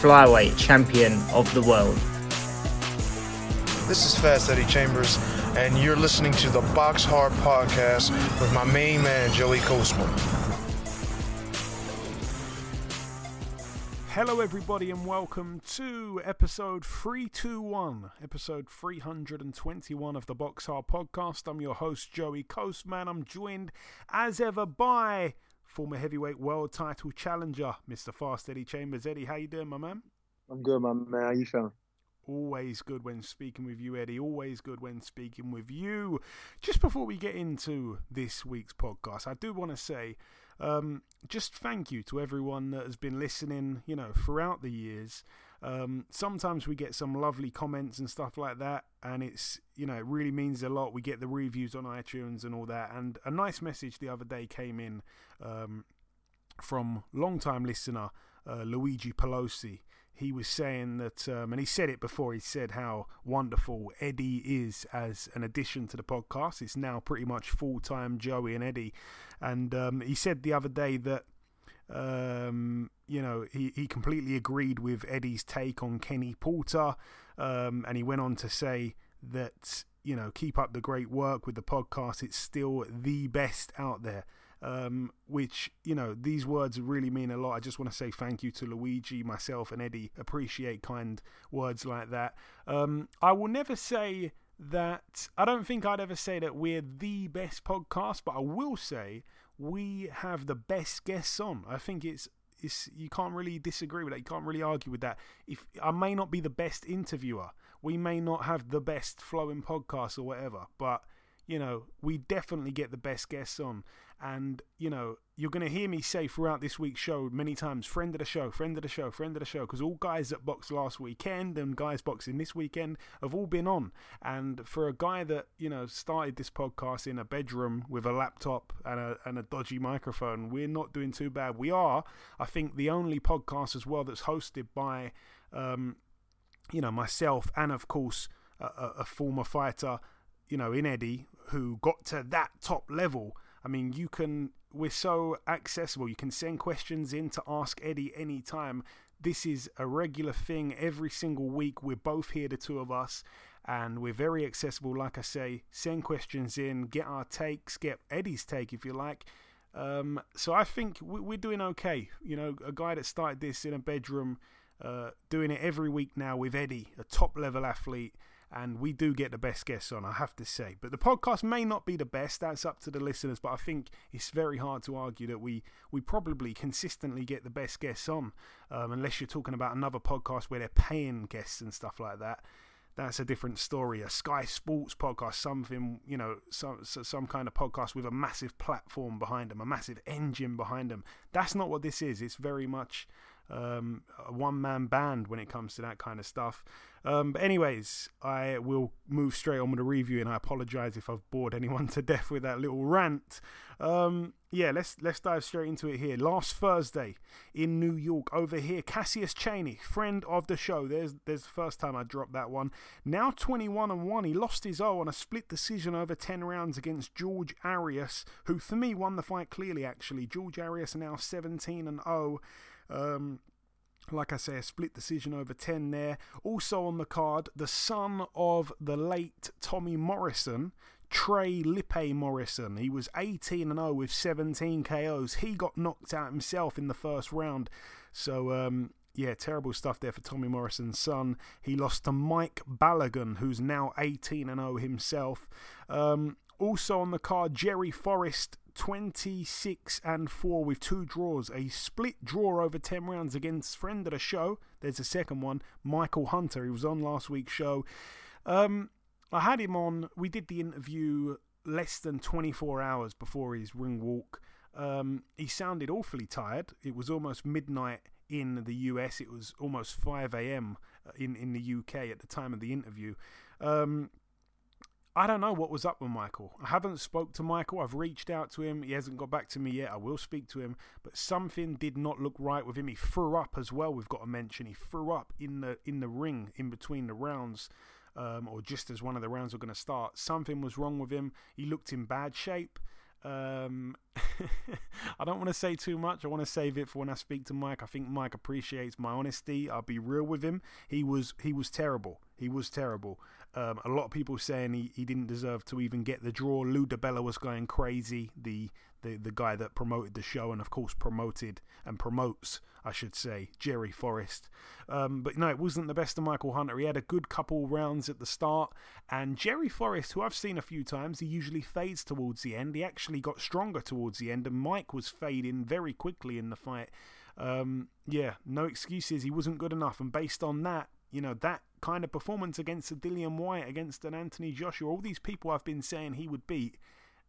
flyweight champion of the world. This is Fast Eddie Chambers, and you're listening to the Box Hard Podcast with my main man, Joey Coastman. Hello, everybody, and welcome to episode 321, episode 321 of the Box Hard Podcast. I'm your host, Joey Coastman. I'm joined, as ever, by former heavyweight world title challenger, Mr. Fast Eddie Chambers. Eddie, how you doing, my man? I'm good, my man. How you feeling? Always good when speaking with you, Eddie. Always good when speaking with you. Just before we get into this week's podcast, I do want to say um, just thank you to everyone that has been listening, you know, throughout the years. Um, sometimes we get some lovely comments and stuff like that, and it's you know it really means a lot. We get the reviews on iTunes and all that, and a nice message the other day came in um, from long-time listener uh, Luigi Pelosi. He was saying that, um, and he said it before. He said how wonderful Eddie is as an addition to the podcast. It's now pretty much full-time Joey and Eddie, and um, he said the other day that um, you know, he, he completely agreed with Eddie's take on Kenny Porter. Um, and he went on to say that, you know, keep up the great work with the podcast. It's still the best out there. Um, which, you know, these words really mean a lot. I just want to say thank you to Luigi, myself, and Eddie. Appreciate kind words like that. Um, I will never say that, I don't think I'd ever say that we're the best podcast, but I will say we have the best guests on. I think it's it's you can't really disagree with that. You can't really argue with that. If I may not be the best interviewer, we may not have the best flowing podcast or whatever, but you know, we definitely get the best guests on. And, you know, you're going to hear me say throughout this week's show many times friend of the show, friend of the show, friend of the show, because all guys that boxed last weekend and guys boxing this weekend have all been on. And for a guy that, you know, started this podcast in a bedroom with a laptop and a, and a dodgy microphone, we're not doing too bad. We are, I think, the only podcast as well that's hosted by, um, you know, myself and, of course, a, a former fighter, you know, in Eddie, who got to that top level I mean, you can, we're so accessible. You can send questions in to ask Eddie anytime. This is a regular thing every single week. We're both here, the two of us, and we're very accessible. Like I say, send questions in, get our takes, get Eddie's take if you like. Um, so I think we're doing okay. You know, a guy that started this in a bedroom, uh, doing it every week now with Eddie, a top level athlete and we do get the best guests on, I have to say. But the podcast may not be the best, that's up to the listeners, but I think it's very hard to argue that we, we probably consistently get the best guests on, um, unless you're talking about another podcast where they're paying guests and stuff like that. That's a different story. A Sky Sports podcast, something, you know, some, some kind of podcast with a massive platform behind them, a massive engine behind them. That's not what this is. It's very much um, a one man band when it comes to that kind of stuff. Um, but anyways, I will move straight on with the review, and I apologise if I've bored anyone to death with that little rant. Um, yeah, let's let's dive straight into it here. Last Thursday in New York, over here, Cassius Chaney, friend of the show. There's there's the first time I dropped that one. Now 21 and one, he lost his O on a split decision over 10 rounds against George Arias, who for me won the fight clearly. Actually, George Arias now 17 and 0. Um, like I say, a split decision over 10 there. Also on the card, the son of the late Tommy Morrison, Trey Lippe Morrison. He was 18 and 0 with 17 KOs. He got knocked out himself in the first round. So, um, yeah, terrible stuff there for Tommy Morrison's son. He lost to Mike Balogun, who's now 18 and 0 himself. Um, also on the card, Jerry Forrest 26 and 4 with two draws. A split draw over 10 rounds against friend of the show. There's a second one, Michael Hunter. He was on last week's show. Um, I had him on. We did the interview less than 24 hours before his ring walk. Um, he sounded awfully tired. It was almost midnight in the US. It was almost 5 a.m. in in the UK at the time of the interview. Um, I don't know what was up with Michael. I haven't spoke to Michael. I've reached out to him. He hasn't got back to me yet. I will speak to him, but something did not look right with him. He threw up as well. We've got to mention he threw up in the in the ring in between the rounds, um, or just as one of the rounds were going to start. Something was wrong with him. He looked in bad shape. Um, I don't want to say too much. I want to save it for when I speak to Mike. I think Mike appreciates my honesty. I'll be real with him. He was he was terrible. He was terrible. Um, a lot of people saying he, he didn't deserve to even get the draw. Lou DiBella was going crazy. The, the the guy that promoted the show and of course promoted and promotes, I should say, Jerry Forrest. Um, but no, it wasn't the best of Michael Hunter. He had a good couple rounds at the start, and Jerry Forrest, who I've seen a few times, he usually fades towards the end. He actually got stronger towards the end, and Mike was fading very quickly in the fight. Um, yeah, no excuses. He wasn't good enough, and based on that, you know that kind of performance against a Dillian Whyte, against an Anthony Joshua, all these people I've been saying he would beat.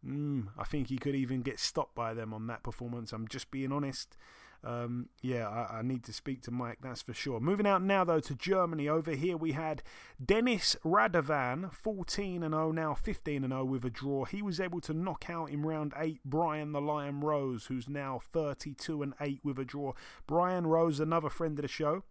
Mm, I think he could even get stopped by them on that performance. I'm just being honest. Um, yeah, I, I, need to speak to Mike, that's for sure. Moving out now, though, to Germany. Over here, we had Dennis Radovan, 14 and 0, now 15 and 0 with a draw. He was able to knock out in round 8 Brian the Lion Rose, who's now 32 and 8 with a draw. Brian Rose, another friend of the show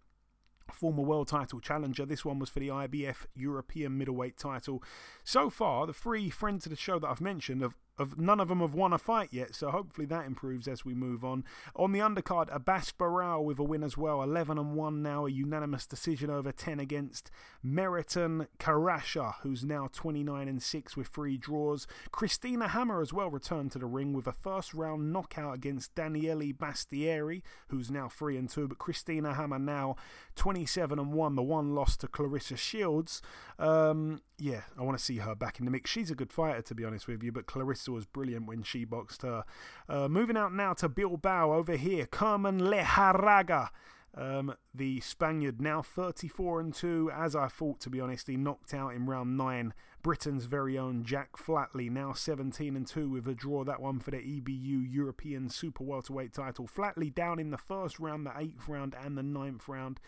former world title challenger. This one was for the IBF European middleweight title. So far, the three friends of the show that I've mentioned have of none of them have won a fight yet, so hopefully that improves as we move on. On the undercard, Abass Baraou with a win as well, 11 and 1 now, a unanimous decision over 10 against Meriton Karasha, who's now 29 and 6 with three draws. Christina Hammer as well returned to the ring with a first round knockout against Daniele Bastieri, who's now 3 and 2, but Christina Hammer now 27 and 1, the one loss to Claressa Shields. Um, yeah, I want to see her back in the mix. She's a good fighter, to be honest with you, but Was brilliant when she boxed her. Uh, moving out now to Bilbao over here, Kerman Lejarraga. Um, the Spaniard now 34 and 2, as I thought, to be honest. He knocked out in round 9 Britain's very own Jack Flatley, now 17 and 2 with a draw. That one for the EBU European Super Welterweight title. Flatley down in the first round, the eighth round, and the ninth round.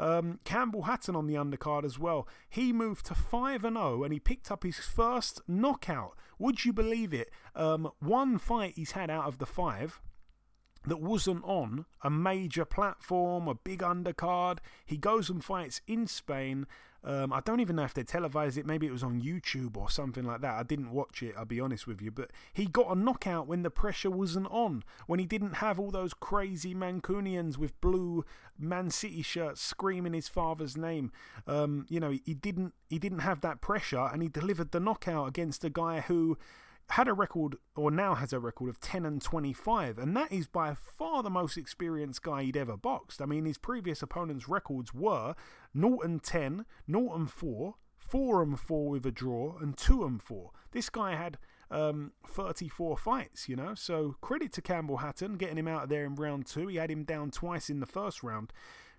Um, Campbell Hatton on the undercard as well. He moved to 5 and 0 and he picked up his first knockout. Would you believe it? Um, one fight he's had out of the five that wasn't on a major platform, a big undercard. He goes and fights in Spain um, I don't even know if they televised it. Maybe it was on YouTube or something like that. I didn't watch it, I'll be honest with you. But he got a knockout when the pressure wasn't on, when he didn't have all those crazy Mancunians with blue Man City shirts screaming his father's name. Um, you know, he didn't, he didn't have that pressure and he delivered the knockout against a guy who had a record, or now has a record of 10 and 25, and that is by far the most experienced guy he'd ever boxed. I mean, his previous opponents' records were Norton 10, Norton 4, 4 and 4 with a draw, and 2 and 4. This guy had um, 34 fights, you know, so credit to Campbell Hatton getting him out of there in round 2. He had him down twice in the first round.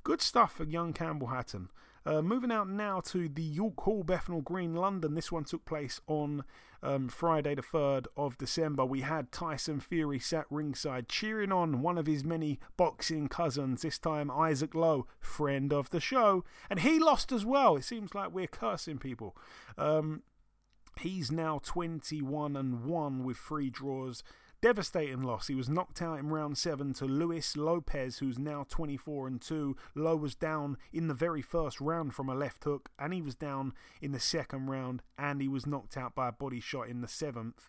Good stuff for young Campbell Hatton. Uh, moving out now to the York Hall, Bethnal Green, London. This one took place on um, Friday, the 3rd of December. We had Tyson Fury sat ringside cheering on one of his many boxing cousins, this time Isaac Lowe, friend of the show. And he lost as well. It seems like we're cursing people. Um, he's now 21 and 1 with three draws. Devastating loss. He was knocked out in round seven to Luis Lopez, who's now 24 and 2. Lowe was down in the very first round from a left hook, and he was down in the second round, and he was knocked out by a body shot in the seventh.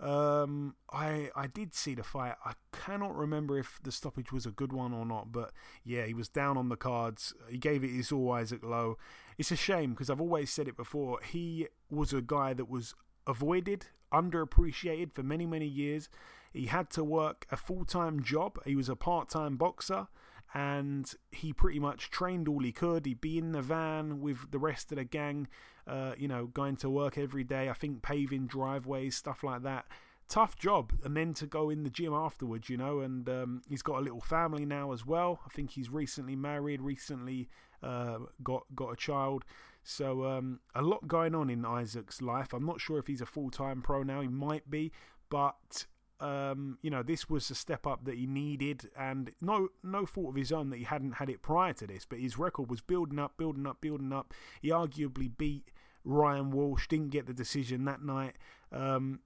Um, I I did see the fight. I cannot remember if the stoppage was a good one or not, but yeah, he was down on the cards. He gave it his all, Isaac Lowe. It's a shame because I've always said it before. He was a guy that was avoided, underappreciated for many, many years. He had to work a full time job, he was a part time boxer. And he pretty much trained all he could. He'd be in the van with the rest of the gang, uh, you know, going to work every day. I think paving driveways, stuff like that tough job and then to go in the gym afterwards you know and um, he's got a little family now as well i think he's recently married recently uh, got got a child so um, a lot going on in Isaac's life. I'm not sure if he's a full time pro now. He might be, but um, you know, this was a step up that he needed, and no no fault of his own that he hadn't had it prior to this. But his record was building up, building up, building up. He arguably beat Ryan Walsh, didn't get the decision that night. Um,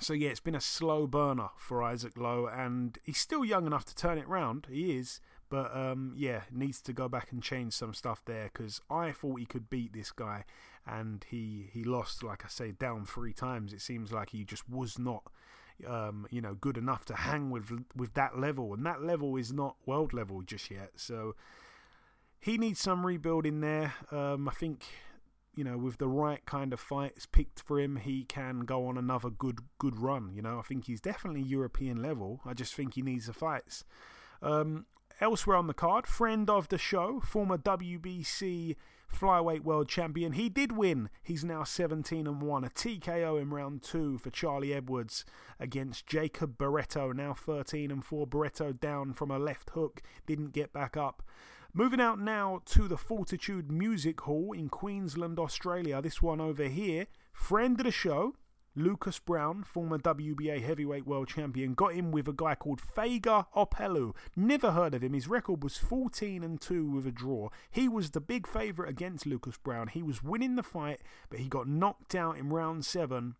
so yeah, it's been a slow burner for Isaac Lowe, and he's still young enough to turn it round. He is, but um, yeah, needs to go back and change some stuff there because I thought he could beat this guy, and he he lost, like I say, down three times. It seems like he just was not. Um, you know, good enough to hang with with that level, and that level is not world level just yet. So he needs some rebuilding there. Um, I think you know, with the right kind of fights picked for him, he can go on another good good run. You know, I think he's definitely European level. I just think he needs the fights. Um, elsewhere on the card, friend of the show, former WBC flyweight world champion, he did win. He's now 17 and 1. A TKO in round two for Charlie Edwards against Jacob Barreto, now 13 and 4. Barreto down from a left hook, didn't get back up. Moving out now to the Fortitude Music Hall in Queensland, Australia. This one over here, friend of the show, Lucas Browne, former WBA heavyweight world champion, got in with a guy called Faiga Opelu. Never heard of him. His record was 14 and 2 with a draw. He was the big favourite against Lucas Browne. He was winning the fight, but he got knocked out in round 7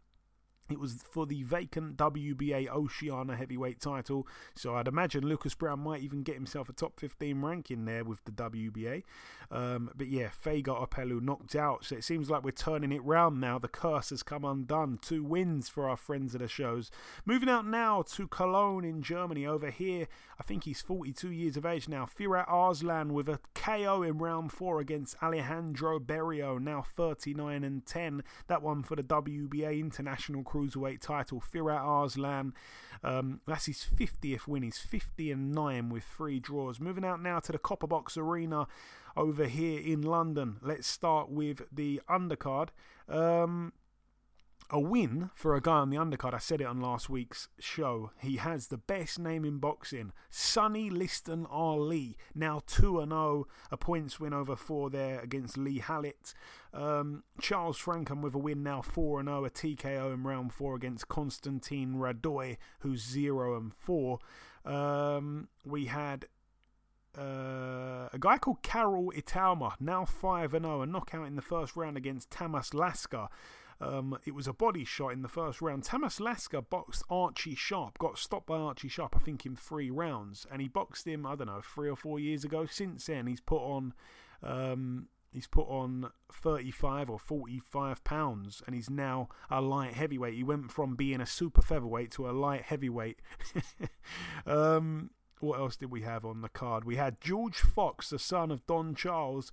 it was for the vacant WBA Oceania heavyweight title, so I'd imagine Lucas Browne might even get himself a top 15 ranking there with the WBA. Um, but yeah, Faiga Opelu knocked out, so it seems like we're turning it round now. The curse has come undone. Two wins for our friends of the shows. Moving out now to Cologne in Germany. Over here, I think he's 42 years of age now. Firat Arslan with a KO in round four against Alejandro Barrio, now 39 and 10. That one for the WBA International cruiserweight title. Firat Arslan, um, that's his 50th win. He's 50 and 9 with three draws. Moving out now to the Copper Box Arena over here in London. Let's start with the undercard. Um, a win for a guy on the undercard. I said it on last week's show. He has the best name in boxing. Sonny Liston Ali. Now 2 0. A points win over 4 there against Lee Hallett. Um, Charles Frankham with a win now 4 0. A TKO in round 4 against Konstantin Radoy, who's 0 and 4. Um, we had uh, a guy called Karol Itauma, now 5 0, a knockout in the first round against Tamas Lasker. Um, it was a body shot in the first round. Tamas Lasker boxed Archie Sharp, got stopped by Archie Sharp, I think, in three rounds. And he boxed him, I don't know, three or four years ago. Since then, he's put on. Um, he's put on 35 or 45 pounds and he's now a light heavyweight. He went from being a super featherweight to a light heavyweight. um, what else did we have on the card? We had George Fox, the son of Don Charles,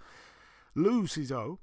lose his O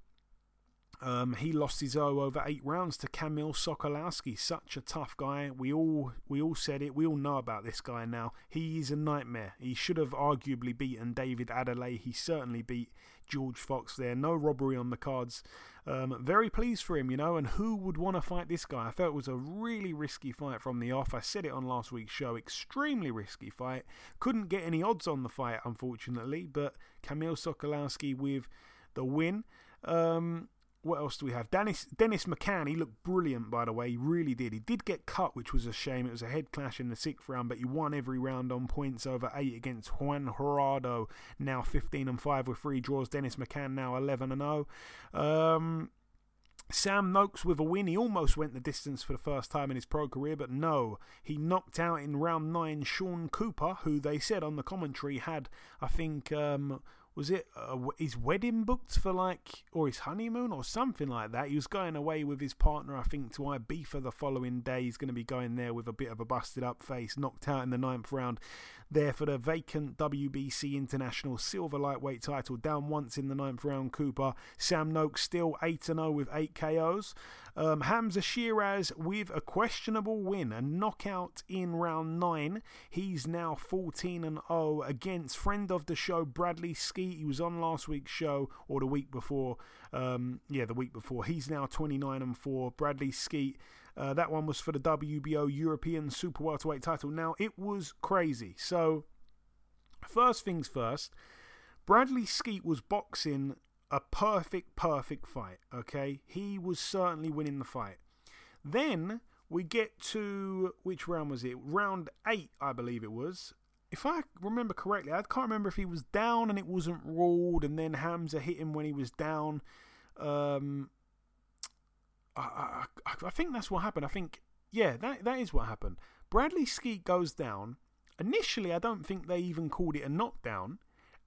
um, he lost his O over eight rounds to Kamil Sokolowski. Such a tough guy. We all we all said it. We all know about this guy now. He is a nightmare. He should have arguably beaten David Adeleye. He certainly beat George Fox there. No robbery on the cards. Um, very pleased for him, you know. And who would want to fight this guy? I felt it was a really risky fight from the off. I said it on last week's show. Extremely risky fight. Couldn't get any odds on the fight, unfortunately. But Kamil Sokolowski with the win. Um, what else do we have? Dennis Dennis McCann, he looked brilliant, by the way. He really did. He did get cut, which was a shame. It was a head clash in the sixth round, but he won every round on points over eight against Juan Gerardo. Now 15 and 5 with three draws. Dennis McCann now 11 and 0. Um, Sam Noakes with a win. He almost went the distance for the first time in his pro career, but no. He knocked out in round nine Sean Cooper, who they said on the commentary had, I think, um, was it uh, his wedding booked for like or his honeymoon or something like that? He was going away with his partner i think to ibiza the following day. He's going to be going there with a bit of a busted up face knocked out in the ninth round there for the vacant wbc international silver lightweight title down once in the ninth round cooper sam noakes still 8-0 with 8 ko's um, hamza shiraz with a questionable win a knockout in round 9 he's now 14 and 0 against friend of the show bradley skeet he was on last week's show or the week before. Um, yeah, the week before. He's now 29 and 4. Bradley Skeet. Uh, that one was for the WBO European Super Welterweight title. Now, it was crazy. So, first things first, Bradley Skeet was boxing a perfect, perfect fight. Okay, he was certainly winning the fight. Then we get to which round was it? Round eight, I believe it was. If I remember correctly, I can't remember if he was down and it wasn't ruled, and then Hamza hit him when he was down. Um, I, I, I think that's what happened. I think, yeah, that that is what happened. Bradley Skeet goes down. Initially, I don't think they even called it a knockdown.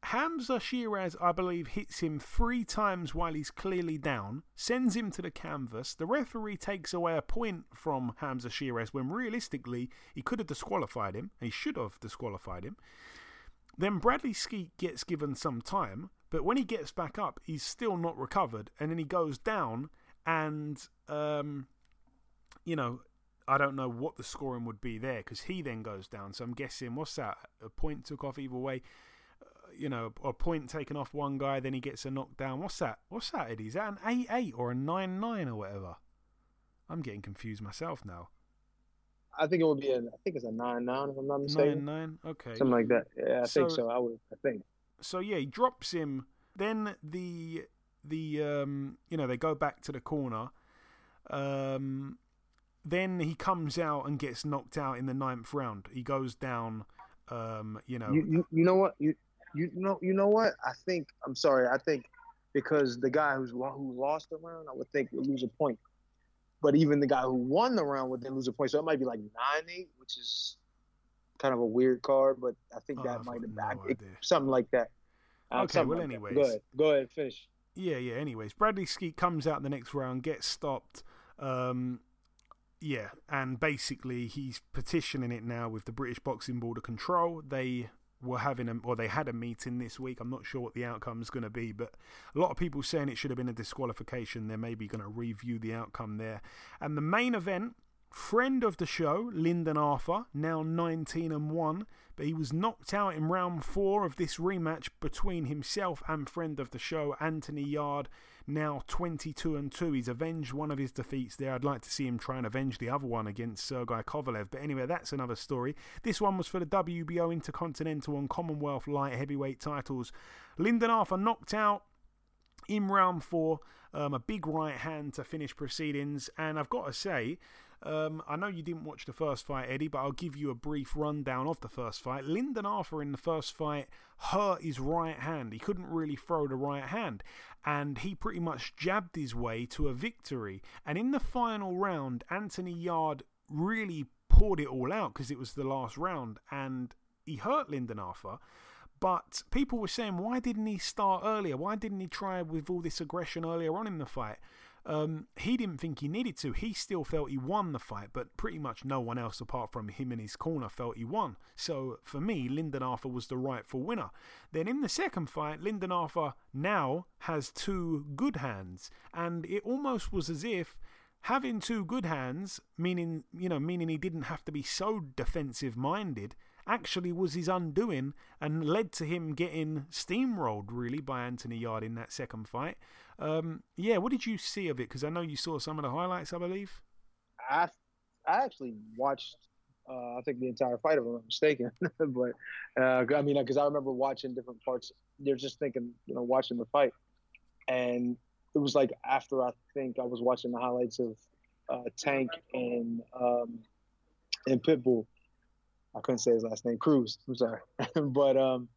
Hamza Shiraz, I believe, hits him three times while he's clearly down, sends him to the canvas. The referee takes away a point from Hamza Shiraz when realistically he could have disqualified him. He should have disqualified him. Then Bradley Skeet gets given some time, but when he gets back up, he's still not recovered, and then he goes down, and um, you know, I don't know what the scoring would be there because he then goes down. So I'm guessing what's that? A point took off either way you know, a point taken off one guy, then he gets a knockdown. What's that? What's that, Eddie? Is that an 8 8 or a 9 9 or whatever? I'm getting confused myself now. I think it would be a. I think it's a nine nine if I'm not mistaken. Nine nine. Okay. Something like that. Yeah, I so, think so. I would. I think. So yeah, he drops him. Then the the um you know they go back to the corner. Um, then he comes out and gets knocked out in the ninth round. He goes down. Um, you know. You, you, you know what you you know, you know what? I think I'm sorry. I think because the guy who's who lost the round, I would think would lose a point. But even the guy who won the round would then lose a point. So it might be like nine eight, which is kind of a weird card. But I think that oh, might have no it, something like that. Uh, okay. Well, like anyways, go ahead. Go ahead. Finish. Yeah, yeah. Anyways, Bradley Skeet comes out the next round, gets stopped. Um, yeah, and basically he's petitioning it now with the British Boxing Board of Control. They were having a, or they had a meeting this week. I'm not sure what the outcome is going to be, but a lot of people saying it should have been a disqualification. They're maybe going to review the outcome there. And the main event, friend of the show, Lyndon Arthur, now 19 and 1, but he was knocked out in round four of this rematch between himself and friend of the show, Anthony Yarde, now 22 and 2. He's avenged one of his defeats there. I'd like to see him try and avenge the other one against Sergey Kovalev. But anyway, that's another story. This one was for the WBO Intercontinental and Commonwealth light heavyweight titles. Lyndon Arthur knocked out in round four. Um, a big right hand to finish proceedings. And I've got to say, um, I know you didn't watch the first fight, Eddie, but I'll give you a brief rundown of the first fight. Lyndon Arthur in the first fight hurt his right hand. He couldn't really throw the right hand, and he pretty much jabbed his way to a victory. And in the final round, Anthony Yarde really poured it all out because it was the last round, and he hurt Lyndon Arthur. But people were saying, why didn't he start earlier? Why didn't he try with all this aggression earlier on in the fight? Um, he didn't think he needed to. He still felt he won the fight, but pretty much no one else apart from him and his corner felt he won. So for me, Lyndon Arthur was the rightful winner. Then in the second fight, Lyndon Arthur now has two good hands, and it almost was as if having two good hands, meaning you know, meaning he didn't have to be so defensive minded actually was his undoing and led to him getting steamrolled really by Anthony Yarde in that second fight. Um, yeah, what did you see of it? Because I know you saw some of the highlights, I believe. I I actually watched. Uh, I think the entire fight, if I'm not mistaken. but uh, I mean, because I remember watching different parts. You're just thinking, you know, watching the fight, and it was like after I think I was watching the highlights of uh, Tank and um, and Pitbull. I couldn't say his last name, Cruz. I'm sorry, but um,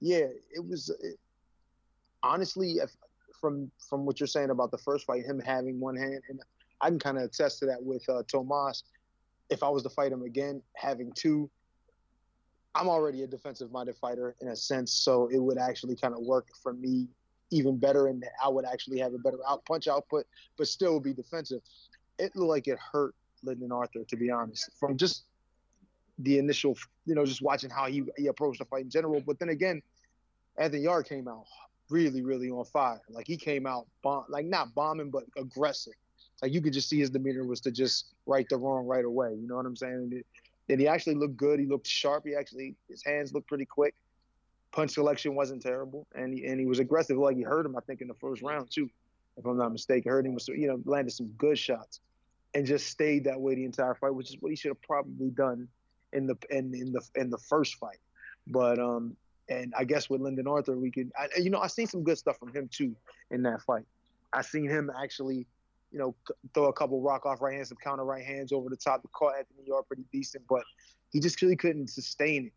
yeah, it was it, honestly if, from from what you're saying about the first fight, him having one hand, and I can kind of attest to that with uh, Tomas. If I was to fight him again, having two, I'm already a defensive-minded fighter in a sense, so it would actually kind of work for me even better, and I would actually have a better out punch output, but still be defensive. It looked like it hurt Lyndon Arthur, to be honest, from just the initial, you know, just watching how he he approached the fight in general. But then again, Anthony Yarde came out really, really on fire. Like he came out bomb, like not bombing, but aggressive. Like you could just see his demeanor was to just right the wrong right away. You know what I'm saying? And he actually looked good. He looked sharp. He actually his hands looked pretty quick. Punch selection wasn't terrible, and he and he was aggressive. Like he hurt him, I think, in the first round too, if I'm not mistaken. Hurt him you know landed some good shots, and just stayed that way the entire fight, which is what he should have probably done in the in, in the in the first fight. But um, and I guess with Lyndon Arthur, we could, I, you know, I seen some good stuff from him too in that fight. I seen him actually you know, throw a couple rock off right hands, some counter right hands over the top to caught Anthony Yarde pretty decent, but he just really couldn't sustain it.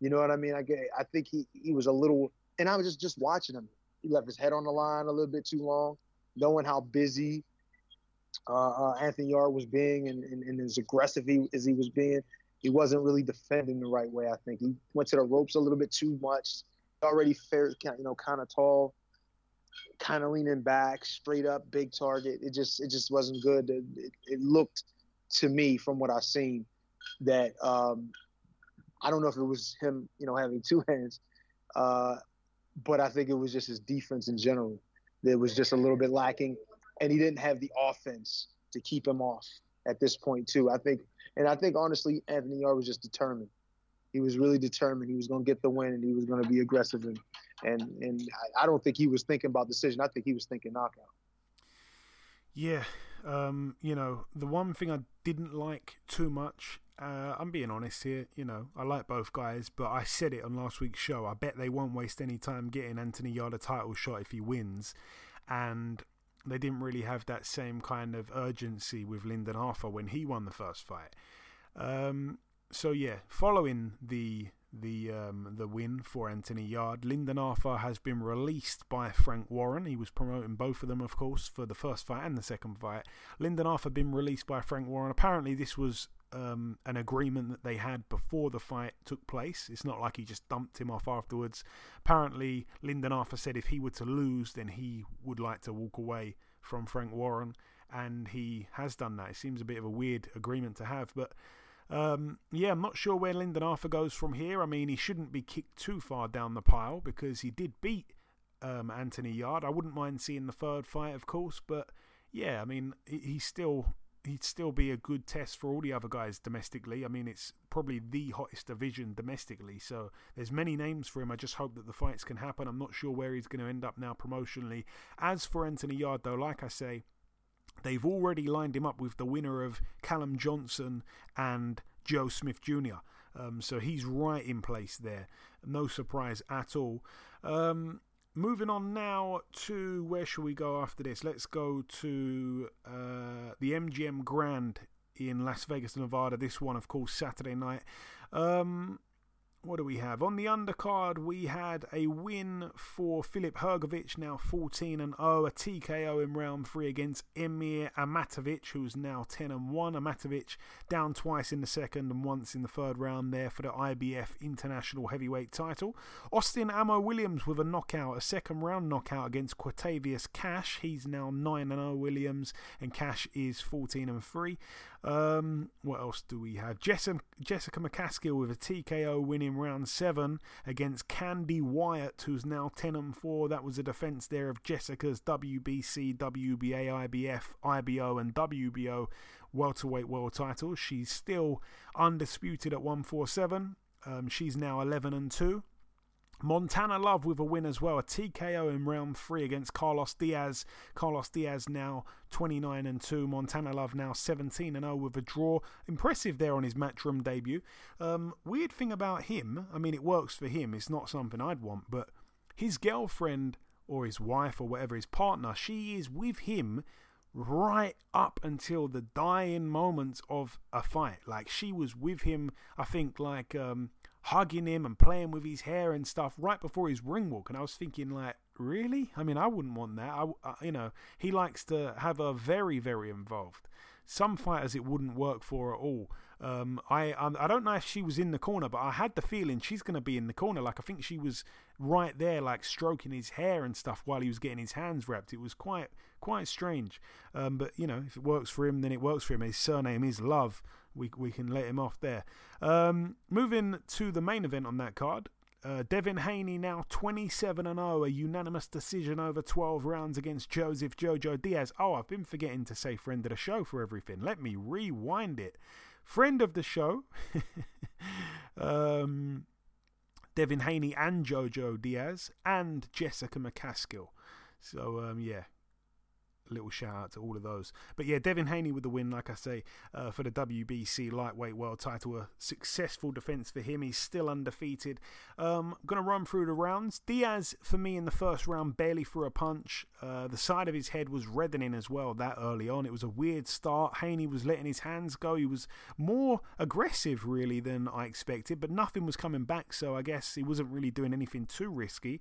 You know what I mean? I get, I think he he was a little, and I was just just watching him. He left his head on the line a little bit too long, knowing how busy uh, uh, Anthony Yarde was being and, and, and as aggressive he, as he was being. He wasn't really defending the right way. I think he went to the ropes a little bit too much. Already fair, you know, kind of tall kind of leaning back, straight up, big target. It just it just wasn't good. It, it, it looked to me from what I've seen that um, I don't know if it was him, you know, having two hands, uh, but I think it was just his defense in general that was just a little bit lacking, and he didn't have the offense to keep him off at this point too. I think, and I think honestly, Anthony Yarde was just determined. He was really determined. He was going to get the win, and he was going to be aggressive. And and and I, I don't think he was thinking about decision. I think he was thinking knockout. Yeah, um, you know, the one thing I didn't like too much, uh, I'm being honest here, you know, I like both guys, but I said it on last week's show. I bet they won't waste any time getting Anthony Yarde a title shot if he wins. And they didn't really have that same kind of urgency with Lyndon Arthur when he won the first fight. Um, so yeah, following the the um, the win for Anthony Yarde, Lyndon Arthur has been released by Frank Warren. He was promoting both of them, of course, for the first fight and the second fight. Lyndon Arthur been released by Frank Warren. Apparently, this was um, an agreement that they had before the fight took place. It's not like he just dumped him off afterwards. Apparently, Lyndon Arthur said if he were to lose, then he would like to walk away from Frank Warren, and he has done that. It seems a bit of a weird agreement to have, but um, yeah, I'm not sure where Lyndon Arthur goes from here. I mean, he shouldn't be kicked too far down the pile because he did beat um, Anthony Yarde. I wouldn't mind seeing the third fight, of course, but yeah, I mean, he's still he'd still be a good test for all the other guys domestically. I mean, it's probably the hottest division domestically, so there's many names for him. I just hope that the fights can happen. I'm not sure where he's going to end up now promotionally. As for Anthony Yarde, though, like I say, They've already lined him up with the winner of Callum Johnson and Joe Smith Jr. Um, so he's right in place there. No surprise at all. Um, moving on now to where shall we go after this? Let's go to uh, the MGM Grand in Las Vegas, Nevada. This one, of course, Saturday night. Um, what do we have? On the undercard, we had a win for Filip Hrgovic, now 14 and 0, a TKO in round 3 against Emir Amatovic, who's now 10 and 1. Amatovic down twice in the second and once in the third round there for the IBF International Heavyweight title. Austin Ammo Williams with a knockout, a second round knockout against Quatavius Cash. He's now 9 and 0 Williams, and Cash is 14 and 3. Um, what else do we have? Jessica, McCaskill with a TKO win in round seven against Candy Wyatt, who's now 10 and 4. That was a defense there of Jessica's WBC, WBA, IBF, IBO, and WBO welterweight world titles. She's still undisputed at 147. Um, she's now 11 and 2. Montana Love with a win as well, a TKO in round three against Carlos Diaz. Carlos Diaz now 29 and 2. Montana Love now 17 and 0 with a draw. Impressive there on his matchroom debut. Um, weird thing about him, I mean, it works for him. It's not something I'd want, but his girlfriend or his wife or whatever, his partner, she is with him right up until the dying moments of a fight. Like she was with him, I think, like um, hugging him and playing with his hair and stuff right before his ring walk. And I was thinking, like, really? I mean, I wouldn't want that. I, uh, you know, he likes to have her very, very involved. Some fighters it wouldn't work for at all. Um, I um, I don't know if she was in the corner, but I had the feeling she's going to be in the corner. Like I think she was right there, like stroking his hair and stuff while he was getting his hands wrapped. It was quite quite strange. Um, but you know, if it works for him, then it works for him. His surname is Love. We we can let him off there. Um, moving to the main event on that card. Uh, Devin Haney now 27 and 0, a unanimous decision over 12 rounds against Joseph Jojo Diaz. Oh, I've been forgetting to say friend of the show for everything. Let me rewind it. Friend of the show, um, Devin Haney and Jojo Diaz, and Jessica McCaskill. So, um, yeah, little shout out to all of those. But yeah, Devin Haney with the win, like I say, uh, for the WBC lightweight world title. A successful defense for him. He's still undefeated. Um, going to run through the rounds. Diaz, for me, in the first round, barely threw a punch. Uh, the side of his head was reddening as well that early on. It was a weird start. Haney was letting his hands go. He was more aggressive, really, than I expected, but nothing was coming back, so I guess he wasn't really doing anything too risky.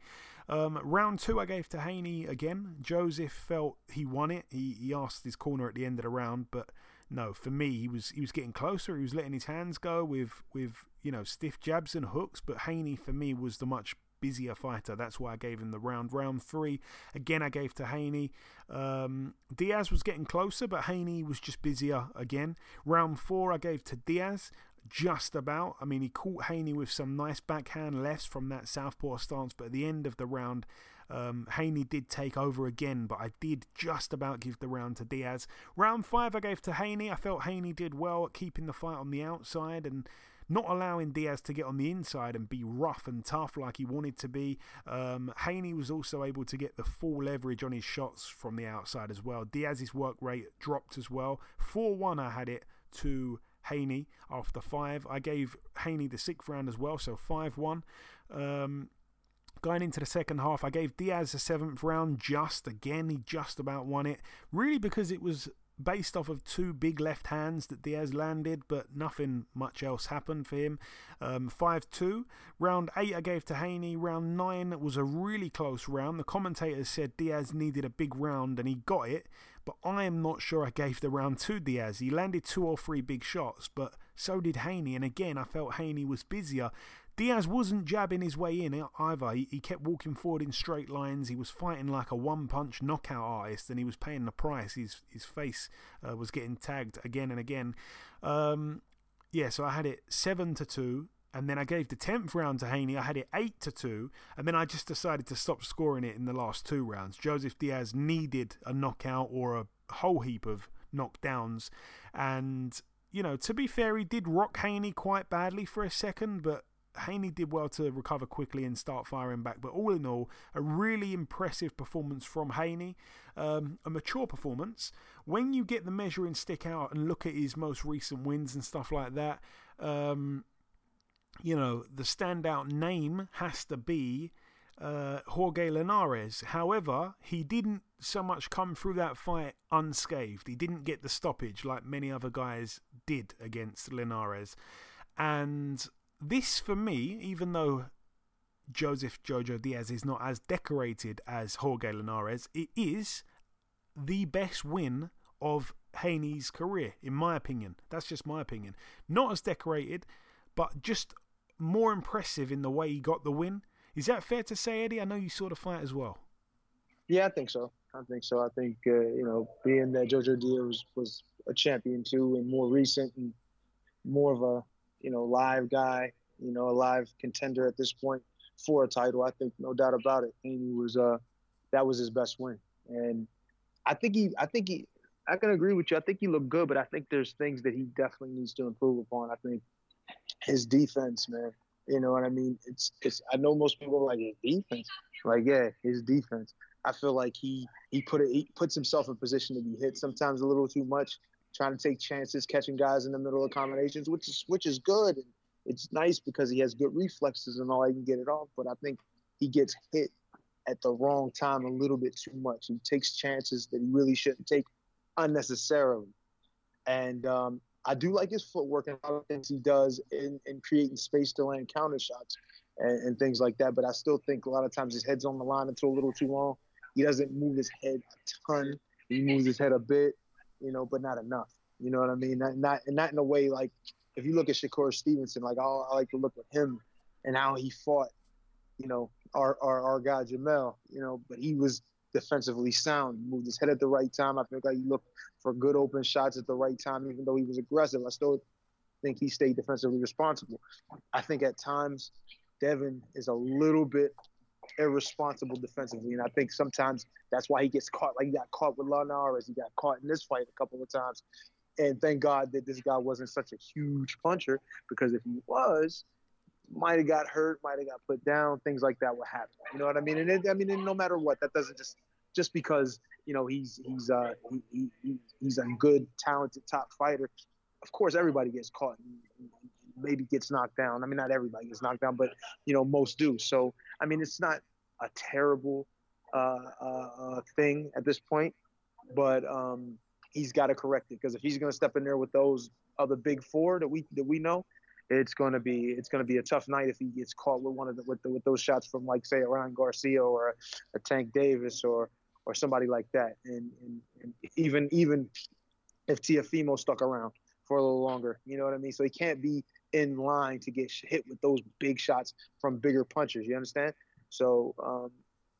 Um, round two, I gave to Haney again. Joseph felt he won it. He, he asked his corner at the end of the round, but no, for me, he was he was getting closer. He was letting his hands go with with you know stiff jabs and hooks. But Haney, for me, was the much busier fighter. That's why I gave him the round. Round three, again, I gave to Haney. Um, Diaz was getting closer, but Haney was just busier again. Round four, I gave to Diaz just about. I mean, he caught Haney with some nice backhand lefts from that southpaw stance, but at the end of the round, um, Haney did take over again, but I did just about give the round to Diaz. Round five, I gave to Haney. I felt Haney did well at keeping the fight on the outside and not allowing Diaz to get on the inside and be rough and tough like he wanted to be. Um, Haney was also able to get the full leverage on his shots from the outside as well. Diaz's work rate dropped as well. 4 1, I had it to Haney after five. I gave Haney the sixth round as well, so 5 1. Um, going into the second half, I gave Diaz the seventh round just again. He just about won it. Really, because it was based off of two big left hands that Diaz landed, but nothing much else happened for him. Um, 5 2. Round 8 I gave to Haney. Round 9 was a really close round. The commentators said Diaz needed a big round and he got it, but I am not sure I gave the round to Diaz. He landed two or three big shots, but so did Haney. And again, I felt Haney was busier. Diaz wasn't jabbing his way in either. He, he, kept walking forward in straight lines. He was fighting like a one punch knockout artist and he was paying the price. His, his face uh, was getting tagged again and again. Um, yeah, so I had it 7 to 2. And then I gave the 10th round to Haney. I had it 8 to 2. And then I just decided to stop scoring it in the last two rounds. Joseph Diaz needed a knockout or a whole heap of knockdowns. And, you know, to be fair, he did rock Haney quite badly for a second, but Haney did well to recover quickly and start firing back. But all in all, a really impressive performance from Haney. Um, a mature performance. When you get the measuring stick out and look at his most recent wins and stuff like that, um, you know, the standout name has to be uh, Jorge Linares. However, he didn't so much come through that fight unscathed. He didn't get the stoppage like many other guys did against Linares. And this, for me, even though Joseph Jojo Diaz is not as decorated as Jorge Linares, it is the best win of Haney's career, in my opinion. That's just my opinion. Not as decorated, but just more impressive in the way he got the win. Is that fair to say, Eddie? I know you saw the fight as well. Yeah, I think so. I think so. I think uh, you know, being that Jojo Diaz was, was a champion too, and more recent and more of a you know, live guy, you know, a live contender at this point for a title. I think no doubt about it. Haney was uh that was his best win. And I think he I think he I can agree with you. I think he looked good, but I think there's things that he definitely needs to improve upon. I think his defense, man. You know what I mean? It's it's I know most people like his defense. Like, yeah, his defense. I feel like he he put it he puts himself in position to be hit sometimes a little too much trying to take chances, catching guys in the middle of combinations, which is which is good. And it's nice because he has good reflexes and all. He can get it off, but I think he gets hit at the wrong time a little bit too much. He takes chances that he really shouldn't take unnecessarily. And um, I do like his footwork and other things he does in, in creating space to land counter shots and, and, things like that. But I still think a lot of times his head's on the line until a little too long. He doesn't move his head a ton. He moves his head a bit you know, but not enough. You know what I mean? Not not not in a way like if you look at Shakur Stevenson, like oh, I like to look at him and how he fought, you know, our our, our guy Jamel, you know, but he was defensively sound, moved his head at the right time. I think like he looked for good open shots at the right time, even though he was aggressive. I still think he stayed defensively responsible. I think at times Devin is a little bit irresponsible defensively. And I think sometimes that's why he gets caught. Like he got caught with Linares. He got caught in this fight a couple of times. And thank God that this guy wasn't such a huge puncher because if he was, might have got hurt, might have got put down, things like that would happen. You know what I mean? And it, I mean, no matter what, that doesn't just just because you know he's he's uh he, he, he's a good talented top fighter. Of course, everybody gets caught and maybe gets knocked down. I mean, not everybody gets knocked down, but you know most do. So I mean, it's not a terrible uh, uh, uh thing at this point, but um, he's got to correct it because if he's going to step in there with those other big four that we that we know, it's going to be it's going to be a tough night if he gets caught with one of the with, the, with those shots from like say Ryan Garcia or a, a Tank Davis or or somebody like that, and, and, and even even if Teofimo stuck around for a little longer, you know what I mean. So he can't be in line to get hit with those big shots from bigger punchers. You understand? So um,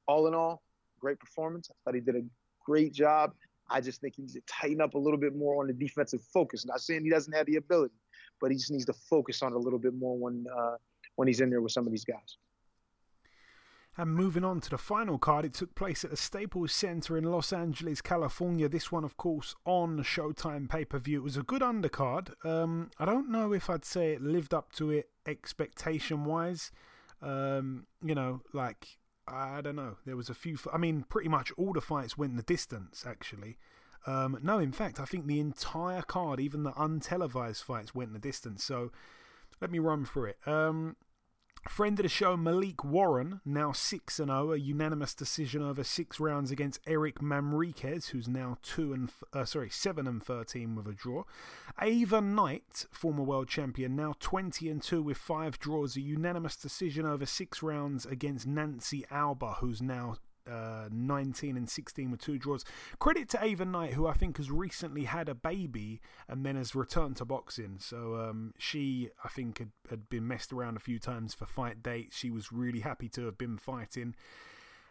all in all, great performance. I thought he did a great job. I just think he needs to tighten up a little bit more on the defensive focus. Not saying he doesn't have the ability, but he just needs to focus on it a little bit more when uh, when he's in there with some of these guys. And moving on to the final card, it took place at the Staples Center in Los Angeles, California. This one, of course, on Showtime pay per view. It was a good undercard. Um, I don't know if I'd say it lived up to it expectation wise. Um, you know, like I don't know. There was a few. I mean, pretty much all the fights went the distance. Actually, um, no. In fact, I think the entire card, even the untelevised fights, went the distance. So let me run through it. Um, Friend of the show, Malik Warren, now 6 0, a unanimous decision over six rounds against Eric Manriquez, who's now two and uh, sorry 7 and 13 with a draw. Ava Knight, former world champion, now 20 and 2 with five draws, a unanimous decision over six rounds against Nancy Alba, who's now uh, 19 and 16 with two draws. Credit to Ava Knight, who I think has recently had a baby and then has returned to boxing. So um, she, I think, had, had been messed around a few times for fight dates. She was really happy to have been fighting.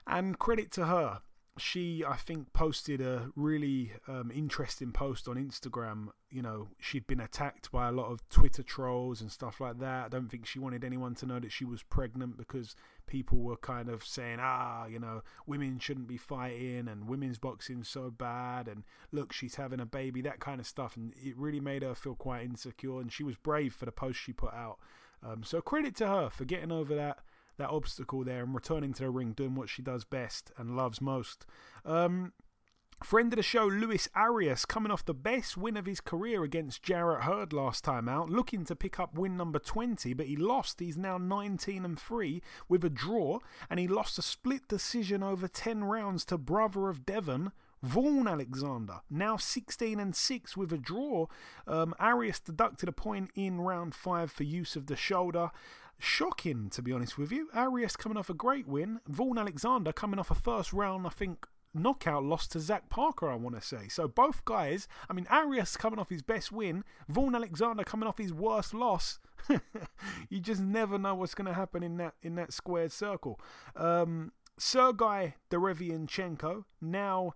And credit to her she, I think, posted a really um, interesting post on Instagram. You know, she'd been attacked by a lot of Twitter trolls and stuff like that. I don't think she wanted anyone to know that she was pregnant because people were kind of saying, ah, you know, women shouldn't be fighting and women's boxing so bad. And look, she's having a baby, that kind of stuff. And it really made her feel quite insecure. And she was brave for the post she put out. Um, so credit to her for getting over that that obstacle there and returning to the ring, doing what she does best and loves most. Um, Friend of the show, Luis Arias, coming off the best win of his career against Jarrett Hurd last time out, looking to pick up win number 20, but he lost. He's now 19 and 3 with a draw, and he lost a split decision over 10 rounds to brother of Devon, Vaughn Alexander, now 16 and 6 with a draw. Um, Arias deducted a point in round 5 for use of the shoulder. Shocking, to be honest with you. Arias coming off a great win. Vaughn Alexander coming off a first round, I think, knockout loss to Zach Parker, I want to say. So both guys, I mean, Arias coming off his best win, Vaughn Alexander coming off his worst loss. you just never know what's going to happen in that in that squared circle. Um, Sergey Derevyanchenko now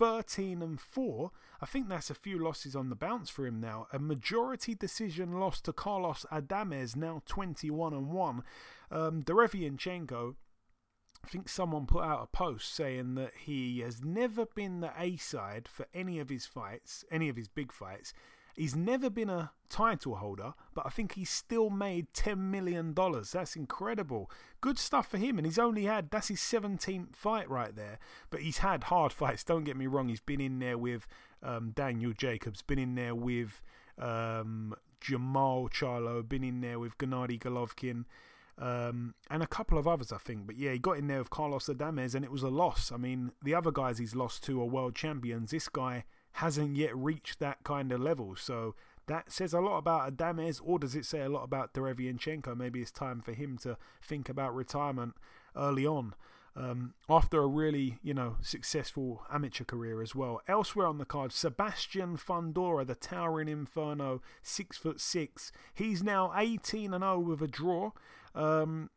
13 and 4. I think that's a few losses on the bounce for him now. A majority decision loss to Carlos Adames, now 21 and 1. Um, Derevyanchenko, I think someone put out a post saying that he has never been the A side for any of his fights, any of his big fights. He's never been a title holder, but I think he's still made $10 million. That's incredible. Good stuff for him. And he's only had, that's his 17th fight right there. But he's had hard fights, don't get me wrong. He's been in there with um, Daniel Jacobs, been in there with um, Jermall Charlo, been in there with Gennady Golovkin. Um, and a couple of others, I think. But yeah, he got in there with Carlos Adames, and it was a loss. I mean, the other guys he's lost to are world champions. This guy hasn't yet reached that kind of level. So that says a lot about Adames, or does it say a lot about Derevyanchenko? Maybe it's time for him to think about retirement early on. Um, after a really, you know, successful amateur career as well. Elsewhere on the card, Sebastian Fundora, the towering inferno, six foot six. He's now 18 and 0 with a draw. Um,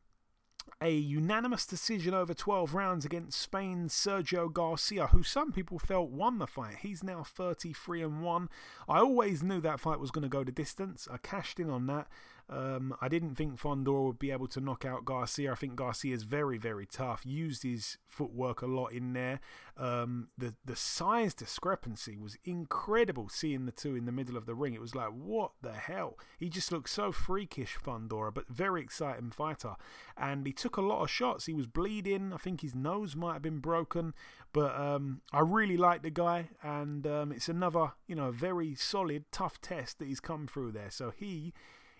a unanimous decision over 12 rounds against Spain's Sergio Garcia, who some people felt won the fight. He's now 33 and 1. I always knew that fight was going to go the distance. I cashed in on that. Um, I didn't think Fundora would be able to knock out Garcia. I think Garcia is very, very tough. Used his footwork a lot in there. Um, the the size discrepancy was incredible. Seeing the two in the middle of the ring, it was like, what the hell? He just looked so freakish, Fundora, but very exciting fighter. And he took a lot of shots. He was bleeding. I think his nose might have been broken, but um, I really like the guy, and um, it's another, you know, very solid, tough test that he's come through there. So he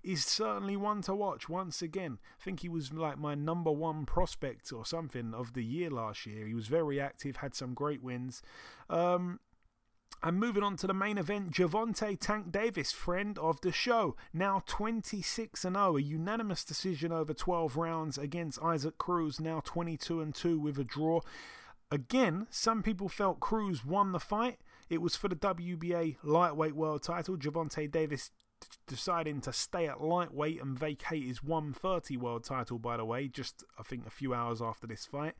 is certainly one to watch once again. I think he was like my number one prospect or something of the year last year. He was very active, had some great wins. Um, and moving on to the main event, Gervonta Tank Davis, friend of the show, now 26 and 0, a unanimous decision over 12 rounds against Isaac Cruz, now 22 and 2 with a draw. Again, some people felt Cruz won the fight. It was for the WBA lightweight world title. Gervonta Davis deciding to stay at lightweight and vacate his 130 world title, by the way, just I think a few hours after this fight.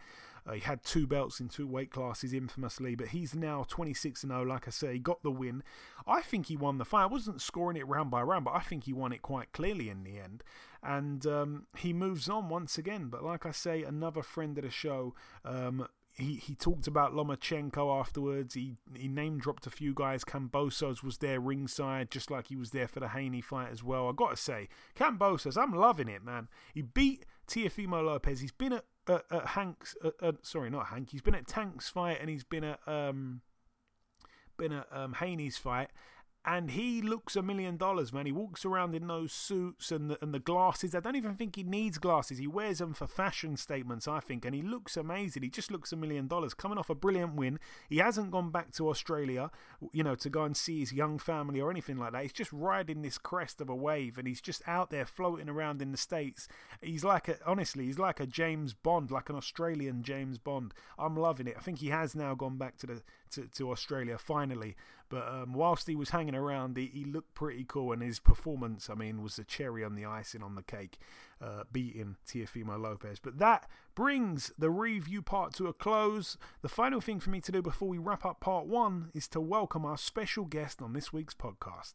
Uh, he had two belts in two weight classes infamously, but he's now 26 0. Like I say, got the win. I think he won the fight. I wasn't scoring it round by round, but I think he won it quite clearly in the end. And um, he moves on once again. But like I say, another friend of the show. Um, he, he talked about Lomachenko afterwards. He he name dropped a few guys. Kambosos was there ringside, just like he was there for the Haney fight as well. I got to say, Kambosos, I'm loving it, man. He beat Teofimo Lopez. He's been at, at, at Hank's, sorry, not Hank. He's been at Tank's fight and he's been at um been at um, Haney's fight and he looks a million dollars, man. He walks around in those suits and the, and the glasses. I don't even think he needs glasses. He wears them for fashion statements, I think, and he looks amazing. He just looks a million dollars. Coming off a brilliant win, he hasn't gone back to Australia, you know, to go and see his young family or anything like that. He's just riding this crest of a wave, and he's just out there floating around in the states. He's like a, honestly, he's like a James Bond, like an Australian James Bond. I'm loving it. I think he has now gone back to the to, to Australia finally. But um, whilst he was hanging around, he, he, looked pretty cool, and his performance, I mean, was the cherry on the icing on the cake, uh, beating Teofimo Lopez. But that brings the review part to a close. The final thing for me to do before we wrap up part one is to welcome our special guest on this week's podcast.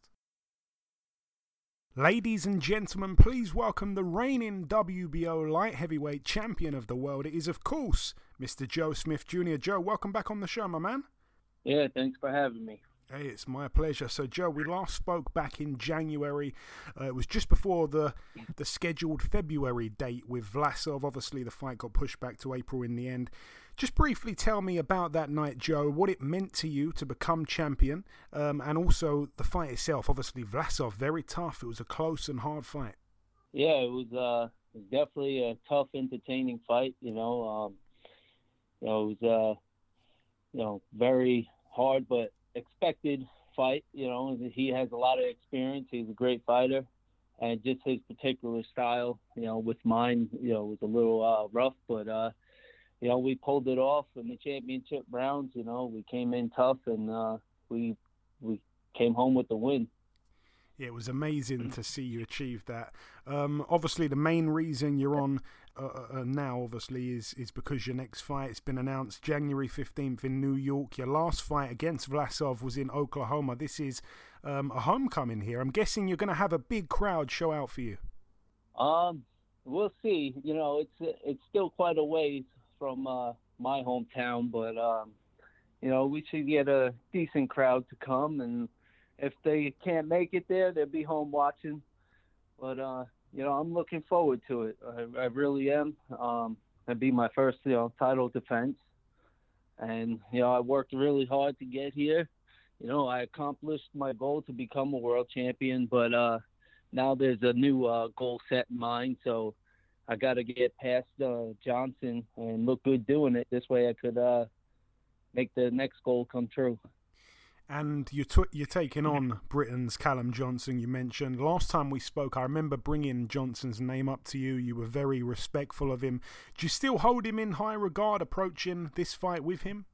Ladies and gentlemen, please welcome the reigning WBO light heavyweight champion of the world. It is, of course, Mr. Joe Smith Jr. Joe, welcome back on the show, my man. Yeah, thanks for having me. Hey, it's my pleasure. So, Joe, we last spoke back in January. Uh, it was just before the the scheduled February date with Vlasov. Obviously, the fight got pushed back to April in the end. Just briefly tell me about that night, Joe. What it meant to you to become champion, um, and also the fight itself. Obviously, Vlasov very tough. It was a close and hard fight. Yeah, it was. Uh, definitely a tough, entertaining fight. You know, um, you know, it was. Uh, you know, very hard, but expected fight. You know, he has a lot of experience. He's a great fighter, and just his particular style, you know, with mine, you know, was a little uh, rough, but uh, you know, we pulled it off in the championship rounds. You know, we came in tough, and uh, we we came home with the win. It was amazing to see you achieve that. Um, obviously, the main reason you're on uh, uh, uh, now, obviously, is is because your next fight has been announced January 15th in New York. Your last fight against Vlasov was in Oklahoma. This is um, a homecoming here. I'm guessing you're going to have a big crowd show out for you. Um, we'll see. You know, it's it's still quite a ways from uh, my hometown, but um, you know, we should get a decent crowd to come and if they can't make it there, they'll be home watching. But uh, you know, I'm looking forward to it. I, I really am. Um, it'll be my first, you know, title defense, and you know, I worked really hard to get here. You know, I accomplished my goal to become a world champion, but uh, now there's a new uh, goal set in mind. So I got to get past uh, Johnson and look good doing it. This way, I could uh, make the next goal come true and you're t- you're taking on Britain's Callum Johnson. You mentioned last time we spoke. I remember bringing Johnson's name up to you. You were very respectful of him. Do you still hold him in high regard approaching this fight with him?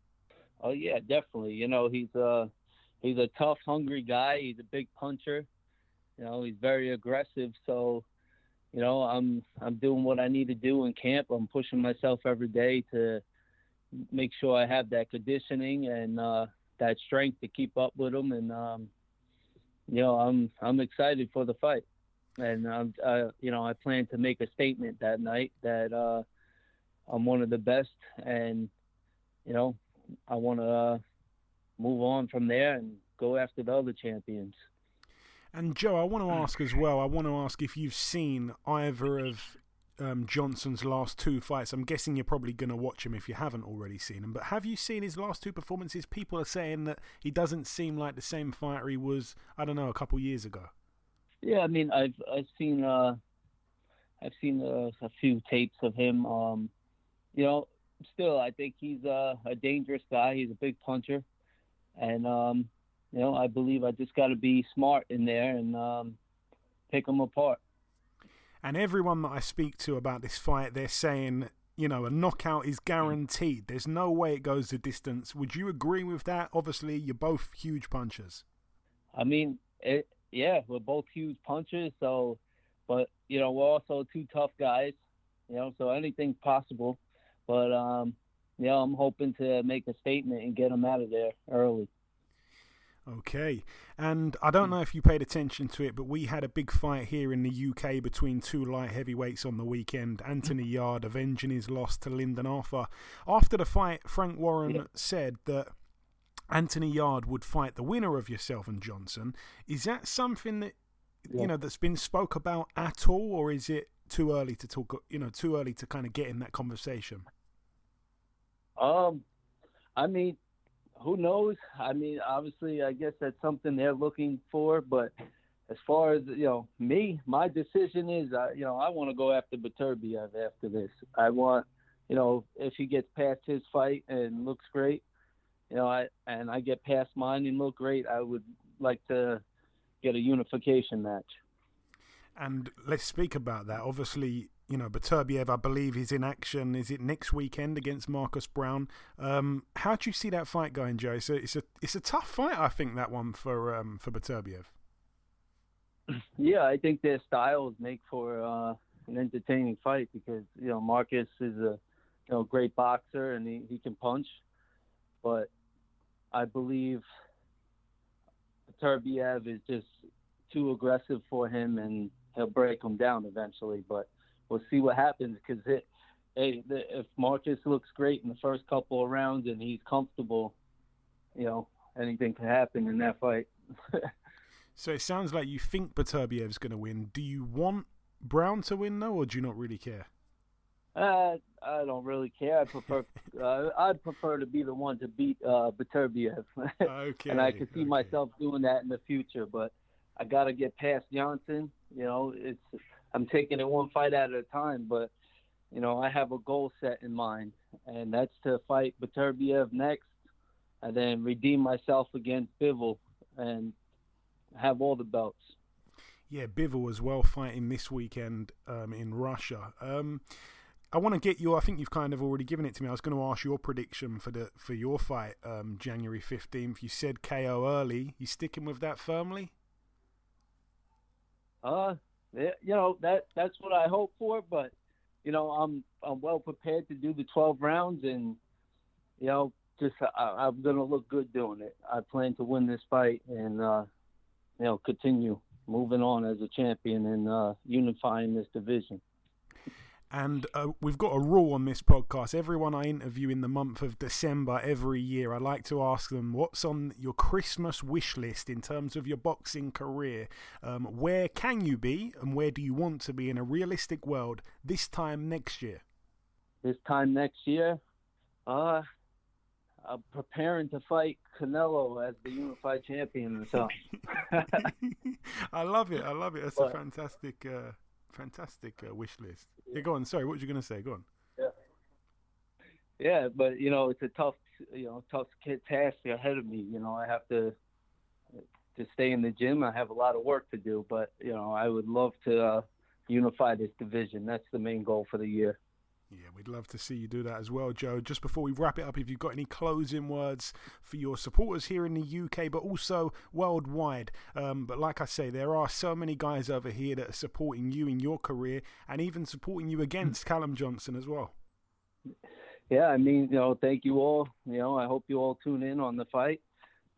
Oh yeah, definitely. You know he's a he's a tough, hungry guy. He's a big puncher. You know he's very aggressive. So you know I'm I'm doing what I need to do in camp. I'm pushing myself every day to make sure I have that conditioning and. uh that strength to keep up with them. And um, you know, I'm I'm excited for the fight. and um, uh, you know, I plan to make a statement that night that uh, I'm one of the best, and you know, I want to uh, move on from there and go after the other champions. And Joe, I want to ask as well. I want to ask if you've seen either of um, Johnson's last two fights. I'm guessing you're probably going to watch him if you haven't already seen him. But have you seen his last two performances? People are saying that he doesn't seem like the same fighter he was, I don't know, a couple years ago. Yeah, I mean, I've I've seen uh, I've seen uh, a few tapes of him. Um, you know, still, I think he's uh, a dangerous guy. He's a big puncher, and um, you know, I believe I just got to be smart in there and um, pick him apart. And everyone that I speak to about this fight, they're saying, you know, a knockout is guaranteed. There's no way it goes the distance. Would you agree with that? Obviously, you're both huge punchers. I mean, it, yeah, we're both huge punchers. So, but you know, we're also two tough guys. You know, so anything's possible. But um, you know, I'm hoping to make a statement and get him out of there early. Okay, and I don't know if you paid attention to it, but we had a big fight here in the UK between two light heavyweights on the weekend. Anthony Yarde avenging his loss to Lyndon Arthur. After the fight, Frank Warren yeah. said that Anthony Yarde would fight the winner of yourself and Johnson. Is that something that yeah. you know that's been spoke about at all, or is it too early to talk? You know, too early to kind of get in that conversation. Um, I mean, who knows? I mean, obviously, I guess that's something they're looking for. But as far as you know, me, my decision is, uh, you know, I want to go after Beterbiev after this. I want, you know, if he gets past his fight and looks great, you know, I and I get past mine and look great, I would like to get a unification match. And let's speak about that. Obviously, you know, Beterbiev, I believe, is in action. Is it next weekend against Marcus Browne? Um, how do you see that fight going, Joe? It's a, it's a, it's a tough fight, I think, that one for um, for Beterbiev. Yeah, I think their styles make for uh, an entertaining fight because you know Marcus is a you know great boxer and he, he can punch, but I believe Beterbiev is just too aggressive for him and he'll break him down eventually. But we'll see what happens because it. Hey, if Marcus looks great in the first couple of rounds and he's comfortable, you know, anything can happen in that fight. so it sounds like you think Beterbiev's going to win. Do you want Browne to win though, or do you not really care? Uh, I don't really care. I prefer uh, I'd prefer to be the one to beat uh, Beterbiev. okay. and I could see okay. myself doing that in the future, but I got to get past Johnson. You know, it's I'm taking it one fight at a time, but you know, I have a goal set in mind, and that's to fight Beterbiev next, and then redeem myself against Bivol and have all the belts. Yeah, Bivol as well fighting this weekend um, in Russia. Um, I want to get you. I think you've kind of already given it to me. I was going to ask your prediction for the for your fight, um, January fifteenth. You said KO early. You sticking with that firmly? Uh, you know that that's what I hope for. But you know, I'm I'm well prepared to do the 12 rounds, and you know, just I, am gonna look good doing it. I plan to win this fight and uh, you know continue moving on as a champion and uh, unifying this division. And uh, we've got a rule on this podcast. Everyone I interview in the month of December every year, I like to ask them what's on your Christmas wish list in terms of your boxing career. Um, where can you be and where do you want to be in a realistic world this time next year? This time next year? Uh, I'm preparing to fight Canelo as the unified champion. So I love it. I love it. That's but, a fantastic. Uh, fantastic uh, wish list. Yeah. yeah, go on. Sorry, what were you going to say? Go on. Yeah. Yeah, but you know, it's a tough, you know, tough task ahead of me. You know, I have to to stay in the gym. I have a lot of work to do, but you know, I would love to uh, unify this division. That's the main goal for the year. Yeah, we'd love to see you do that as well, Joe. Just before we wrap it up, if you've got any closing words for your supporters here in the UK, but also worldwide. Um, but like I say, there are so many guys over here that are supporting you in your career and even supporting you against Callum Johnson as well. Yeah, I mean, you know, thank you all. You know, I hope you all tune in on the fight.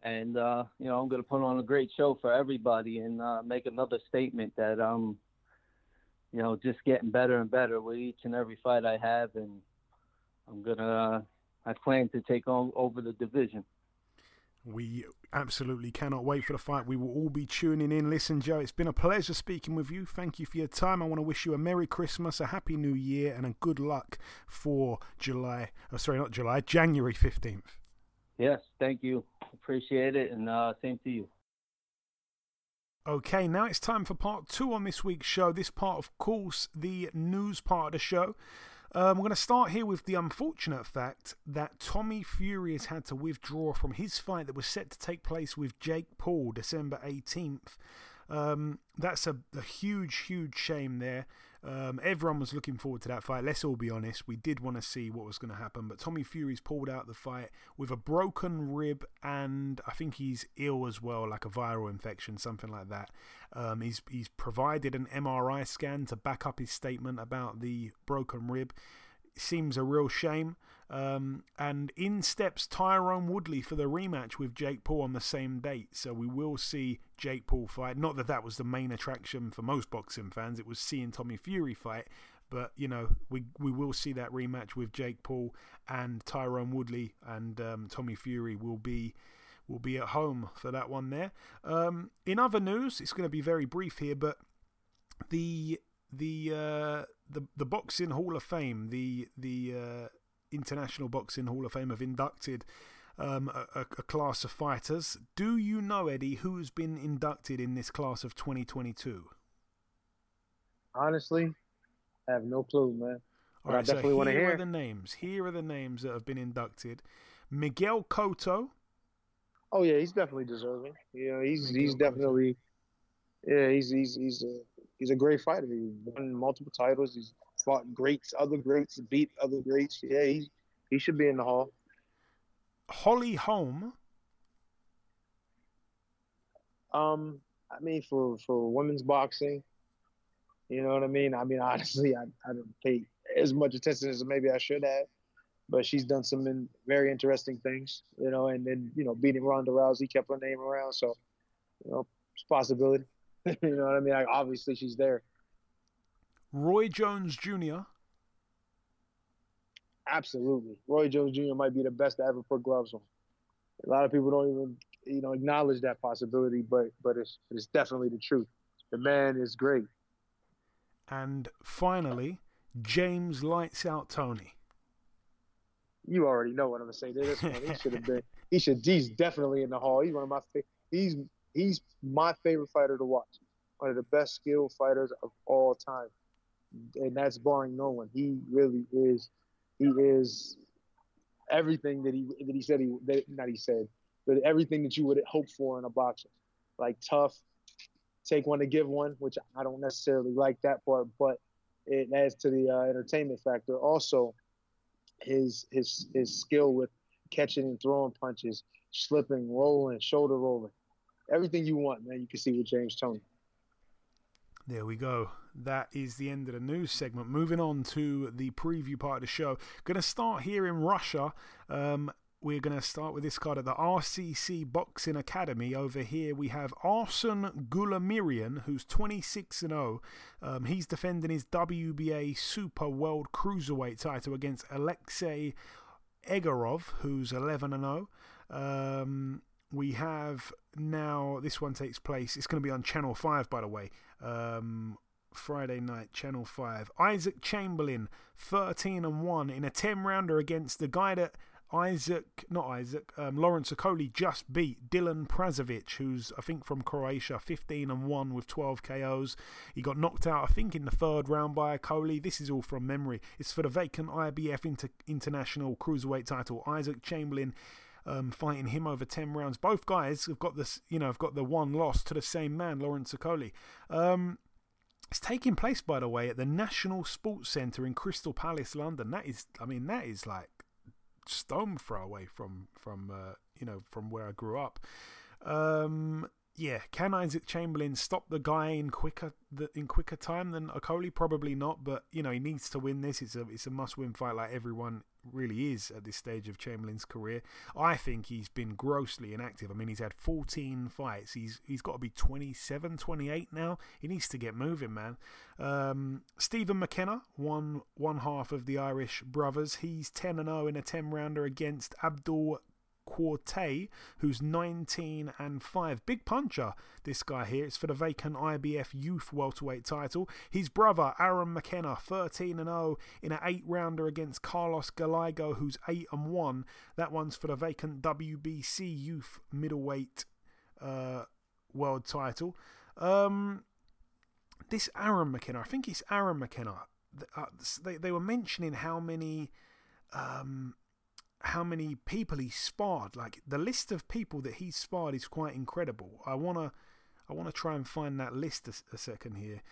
And, uh, you know, I'm going to put on a great show for everybody and uh, make another statement that I'm you know, just getting better and better with each and every fight I have, and I'm gonna. I plan to take on over the division. We absolutely cannot wait for the fight. We will all be tuning in. Listen, Joe, it's been a pleasure speaking with you. Thank you for your time. I want to wish you a Merry Christmas, a Happy New Year, and a good luck for July. Oh, sorry, not July, January 15th. Yes, thank you. Appreciate it, and uh, same to you. Okay, now it's time for part two on this week's show. This part, of course, the news part of the show. Um, we're going to start here with the unfortunate fact that Tommy Fury has had to withdraw from his fight that was set to take place with Jake Paul December 18th. Um, that's a, a, huge, huge shame there. Um, everyone was looking forward to that fight. Let's all be honest. We did want to see what was going to happen, but Tommy Fury's pulled out the fight with a broken rib, and I think he's ill as well, like a viral infection, something like that. Um, he's he's provided an MRI scan to back up his statement about the broken rib. Seems a real shame. Um, and in steps Tyron Woodley for the rematch with Jake Paul on the same date. So we will see Jake Paul fight. Not that that was the main attraction for most boxing fans, it was seeing Tommy Fury fight. But, you know, we, we will see that rematch with Jake Paul and Tyron Woodley, and um, Tommy Fury will be will be at home for that one there. Um, in other news, it's going to be very brief here, but the the uh, the the boxing Hall of Fame, the the uh, International Boxing Hall of Fame have inducted um, a, a, class of fighters. Do you know, Eddie, who's been inducted in this class of 2022? Honestly, I have no clue, man. All right, I definitely so want to hear. Here are the names. Here are the names that have been inducted. Miguel Cotto. Oh yeah, he's definitely deserving. Yeah, he's Miguel he's definitely. Yeah, he's he's he's a he's a great fighter. He won multiple titles. He's fought greats, other greats, beat other greats. Yeah, he he should be in the hall. Holly Holm. Um, I mean, for for women's boxing, you know what I mean. I mean, honestly, I I don't pay as much attention as maybe I should have, but she's done some in, very interesting things, you know. And then you know, beating Ronda Rousey kept her name around, so you know, it's possibility. you know what I mean? Like, obviously, she's there. Roy Jones Jr. Absolutely, Roy Jones Jr. might be the best to ever put gloves on. A lot of people don't even, you know, acknowledge that possibility, but but it's it's definitely the truth. The man is great. And finally, James lights out Toney. You already know what I'm gonna say. This one, he should have been. He should. He's definitely in the hall. He's one of my. He's he's my favorite fighter to watch. One of the best skilled fighters of all time and that's barring no one. He really is. He is everything that he that he said he that, not he said, but everything that you would hope for in a boxer. Like tough, take one to give one, which I don't necessarily like that part, but it adds to the uh, entertainment factor. Also, his his his skill with catching and throwing punches, slipping, rolling, shoulder rolling, everything you want, man. You can see with James Toney. There we go. That is the end of the news segment. Moving on to the preview part of the show. Going to start here in Russia. Um, we're going to start with this card at the RCC Boxing Academy. Over here, we have Arsen Goulamirian, who's 26 and 0. Um, he's defending his WBA Super World Cruiserweight title against Alexei Egorov, who's 11 and 0. Um, we have now, this one takes place, it's going to be on Channel 5, by the way. Um, Friday night, Channel 5. Isaac Chamberlain, 13 and 1 in a 10 rounder against the guy that Isaac, not Isaac, um, Lawrence Okolie just beat Dylan Prasovic, who's I think from Croatia, 15 and 1 with 12 KOs. He got knocked out, I think, in the third round by Okolie. This is all from memory. It's for the vacant IBF Inter- International Cruiserweight title. Isaac Chamberlain um, fighting him over 10 rounds. Both guys have got this, you know, have got the one loss to the same man, Lawrence Okolie. Um, it's taking place, by the way, at the National Sports Centre in Crystal Palace, London. That is, I mean, that is like stone throw away from from uh, you know from where I grew up. Um, yeah, can Isaac Chamberlain stop the guy in quicker in quicker time than Okolie? Probably not, but you know he needs to win this. It's a it's a must win fight, like everyone really is at this stage of Chamberlain's career. I think he's been grossly inactive. I mean, he's had 14 fights. He's he's got to be 27, 28 now. He needs to get moving, man. Um, Stephen McKenna, one one half of the Irish brothers. He's 10 and 0 in a 10 rounder against Abdul Quartet, who's 19 and 5. Big puncher, this guy here. It's for the vacant IBF Youth Welterweight title. His brother, Aaron McKenna, 13 and 0 in an 8 rounder against Carlos Gallego, who's 8 and 1. That one's for the vacant WBC Youth Middleweight uh, World title. Um, this Aaron McKenna, I think it's Aaron McKenna. Uh, they, they were mentioning how many. Um, how many people he sparred. Like the list of people that he sparred is quite incredible. I wanna I wanna try and find that list a, a second here.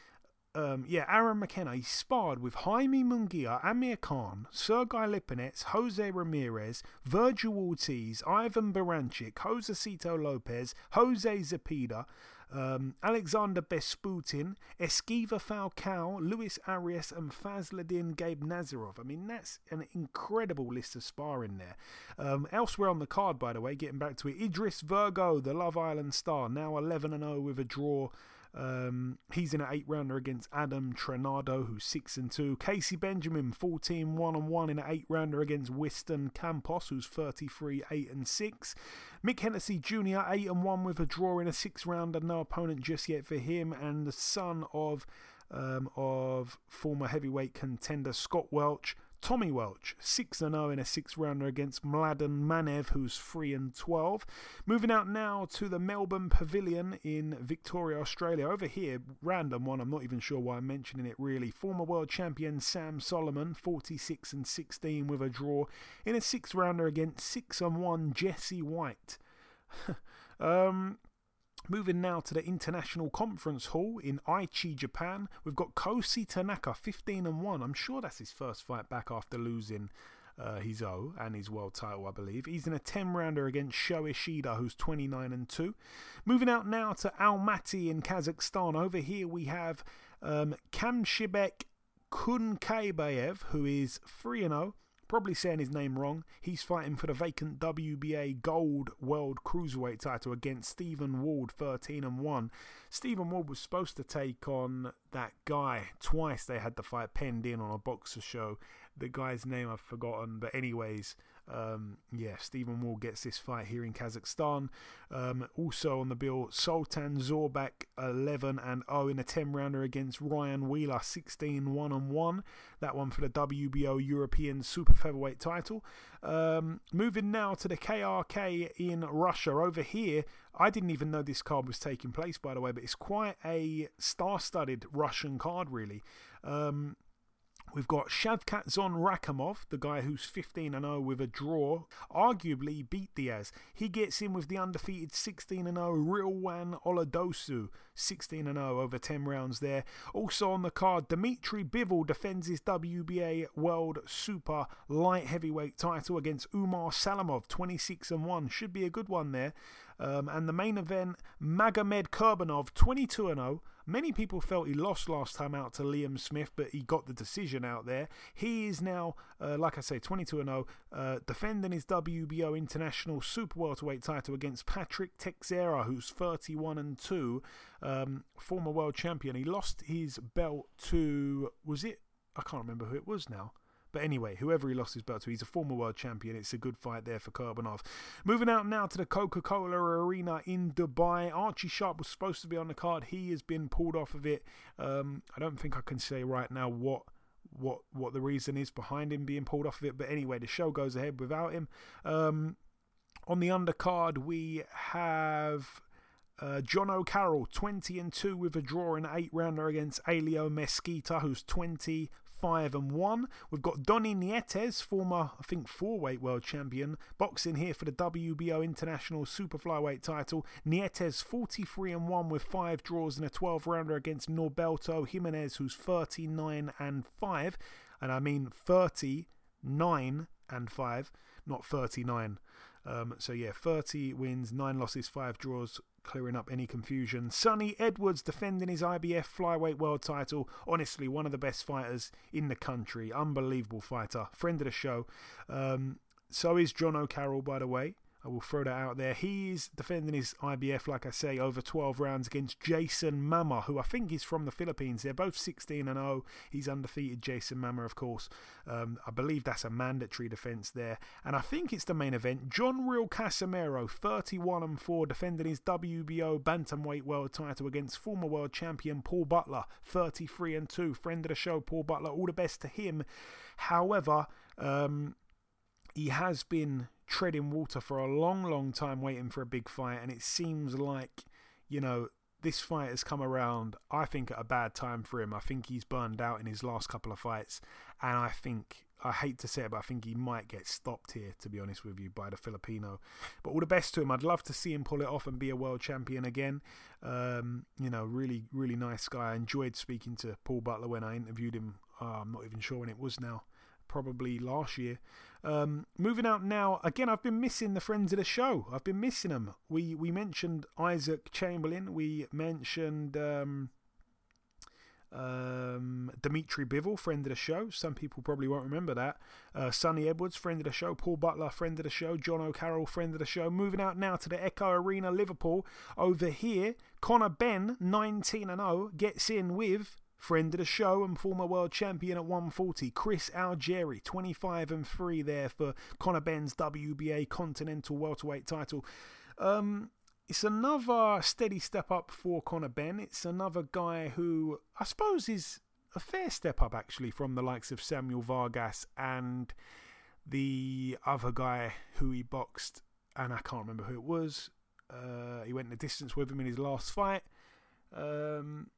Um, yeah, Aaron McKenna, he sparred with Jaime Munguia, Amir Khan, Sergey Lipinets, Jose Ramirez, Vergil Ortiz, Ivan Baranchyk, Josesito Lopez, Jose Zepeda, um, Alexander Besputin, Esquiva Falcao, Luis Arias, and Fazliddin Gaibnazarov. I mean, that's an incredible list of sparring there. Um, elsewhere on the card, by the way, getting back to it, Idris Virgo, the Love Island star, now 11 0 with a draw um, he's in an eight rounder against Adam Trenado, who's six and two. Kaisee Benjamin, 14 1 and 1 in an eight rounder against Winston Campos, who's 33 8 and 6. Mick Hennessy Jr., 8 and 1 with a draw in a six rounder. No opponent just yet for him. And the son of um, of former heavyweight contender Scott Welch, Tommy Welch, 6 0 in a six rounder against Mladen Manev, who's 3 and 12. Moving out now to the Melbourne Pavilion in Victoria, Australia. Over here, random one, I'm not even sure why I'm mentioning it really. Former world champion Sam Soliman, 46 and 16 with a draw in a six rounder against 6 and 1 Jesse White. um, Moving now to the International Conference Hall in Aichi, Japan, we've got Kosei Tanaka, 15 and 1. I'm sure that's his first fight back after losing uh, his O and his world title, I believe. He's in a 10 rounder against Sho Ishida, who's 29 and 2. Moving out now to Almaty in Kazakhstan. Over here we have um, Kamshibek Kunkaybayev, who is 3 and 0 probably saying his name wrong. He's fighting for the vacant WBA Gold World Cruiserweight title against Stephen Ward, 13 and 1. Stephen Ward was supposed to take on that guy twice. They had the fight penned in on a boxer show. The guy's name I've forgotten, but anyways, um, yeah, Stephen Wall gets this fight here in Kazakhstan. Um, also on the bill, Sultan Zorbak 11 and 0 in a 10 rounder against Ryan Wheeler 16 1 and 1. That one for the WBO European Super Featherweight title. Um, moving now to the KRK in Russia. Over here, I didn't even know this card was taking place, by the way, but it's quite a star studded Russian card, really. Um, We've got Shavkat Rakhimov, the guy who's 15 0 with a draw, arguably beat Diaz. He gets in with the undefeated 16 0 Rilwan Oladosu, 16 0 over 10 rounds there. Also on the card, Dmitry Bivol defends his WBA World Super Light Heavyweight title against Umar Salamov, 26 1. Should be a good one there. Um, and the main event, Magomed Kurbanov, 22 0 Many people felt he lost last time out to Liam Smith, but he got the decision out there. He is now, uh, like I say, 22 0, uh, defending his WBO International Super Welterweight title against Patrick Teixeira, who's 31 and 2, um, former world champion. He lost his belt to, was it? I can't remember who it was now. But anyway, whoever he lost his belt to, he's a former world champion. It's a good fight there for Kurbanov. Moving out now to the Coca Cola Arena in Dubai. Archie Sharp was supposed to be on the card. He has been pulled off of it. Um, I don't think I can say right now what what what the reason is behind him being pulled off of it. But anyway, the show goes ahead without him. Um, on the undercard, we have uh, Jono Carroll, 20 and 2 with a draw in an 8 rounder against Alio Mesquita, who's 20 5 and 1. We've got Donnie Nietes, former, I think, four weight world champion, boxing here for the WBO International Super Flyweight title. Nietes 43 and 1 with 5 draws in a 12 rounder against Norberto Jimenez, who's 39 and 5. And I mean 39 and 5, not 39. Um, so yeah, 30 wins, nine losses, five draws, clearing up any confusion. Sunny Edwards defending his IBF flyweight world title. Honestly, one of the best fighters in the country. Unbelievable fighter. Friend of the show. Um, so is Jono Carroll, by the way. I will throw that out there. He's defending his IBF, like I say, over 12 rounds against Jayson Mama, who I think is from the Philippines. They're both 16 and 0. He's undefeated, Jayson Mama, of course. Um, I believe that's a mandatory defense there. And I think it's the main event. John Riel Casimero, 31 and 4, defending his WBO Bantamweight World title against former world champion Paul Butler, 33 and 2. Friend of the show, Paul Butler. All the best to him. However, um, he has been treading water for a long, long time waiting for a big fight, and it seems like, you know, this fight has come around, I think, at a bad time for him. I think he's burned out in his last couple of fights, and I think, I hate to say it, but I think he might get stopped here, to be honest with you, by the Filipino. But all the best to him. I'd love to see him pull it off and be a world champion again. Um, you know, really, really nice guy. I enjoyed speaking to Paul Butler when I interviewed him. Uh, I'm not even sure when it was now probably last year. Um, moving out now, again, I've been missing the friends of the show. I've been missing them. We we mentioned Isaac Chamberlain. We mentioned um, um, Dmitry Bivol, friend of the show. Some people probably won't remember that. Uh, Sunny Edwards, friend of the show. Paul Butler, friend of the show. Jono Carroll, friend of the show. Moving out now to the Echo Arena, Liverpool. Over here, Conor Benn, 19 and 0, gets in with Friend of the show and former world champion at 140, Chris Algieri, 25 and 3 there for Conor Benn's WBA Continental Welterweight title. Um, it's another steady step up for Conor Benn. It's another guy who I suppose is a fair step up actually from the likes of Samuel Vargas and the other guy who he boxed, and I can't remember who it was. Uh, he went the distance with him in his last fight. Um,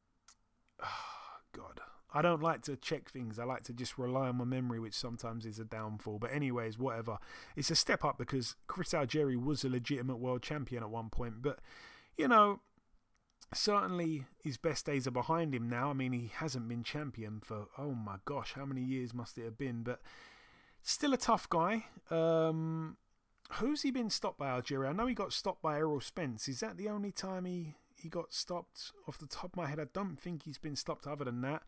God. I don't like to check things. I like to just rely on my memory, which sometimes is a downfall. But, anyways, whatever. It's a step up because Chris Algieri was a legitimate world champion at one point. But, you know, certainly his best days are behind him now. I mean, he hasn't been champion for, oh my gosh, how many years must it have been? But still a tough guy. Um, who's he been stopped by, Algieri? I know he got stopped by Errol Spence. Is that the only time he he got stopped off the top of my head. I don't think he's been stopped other than that.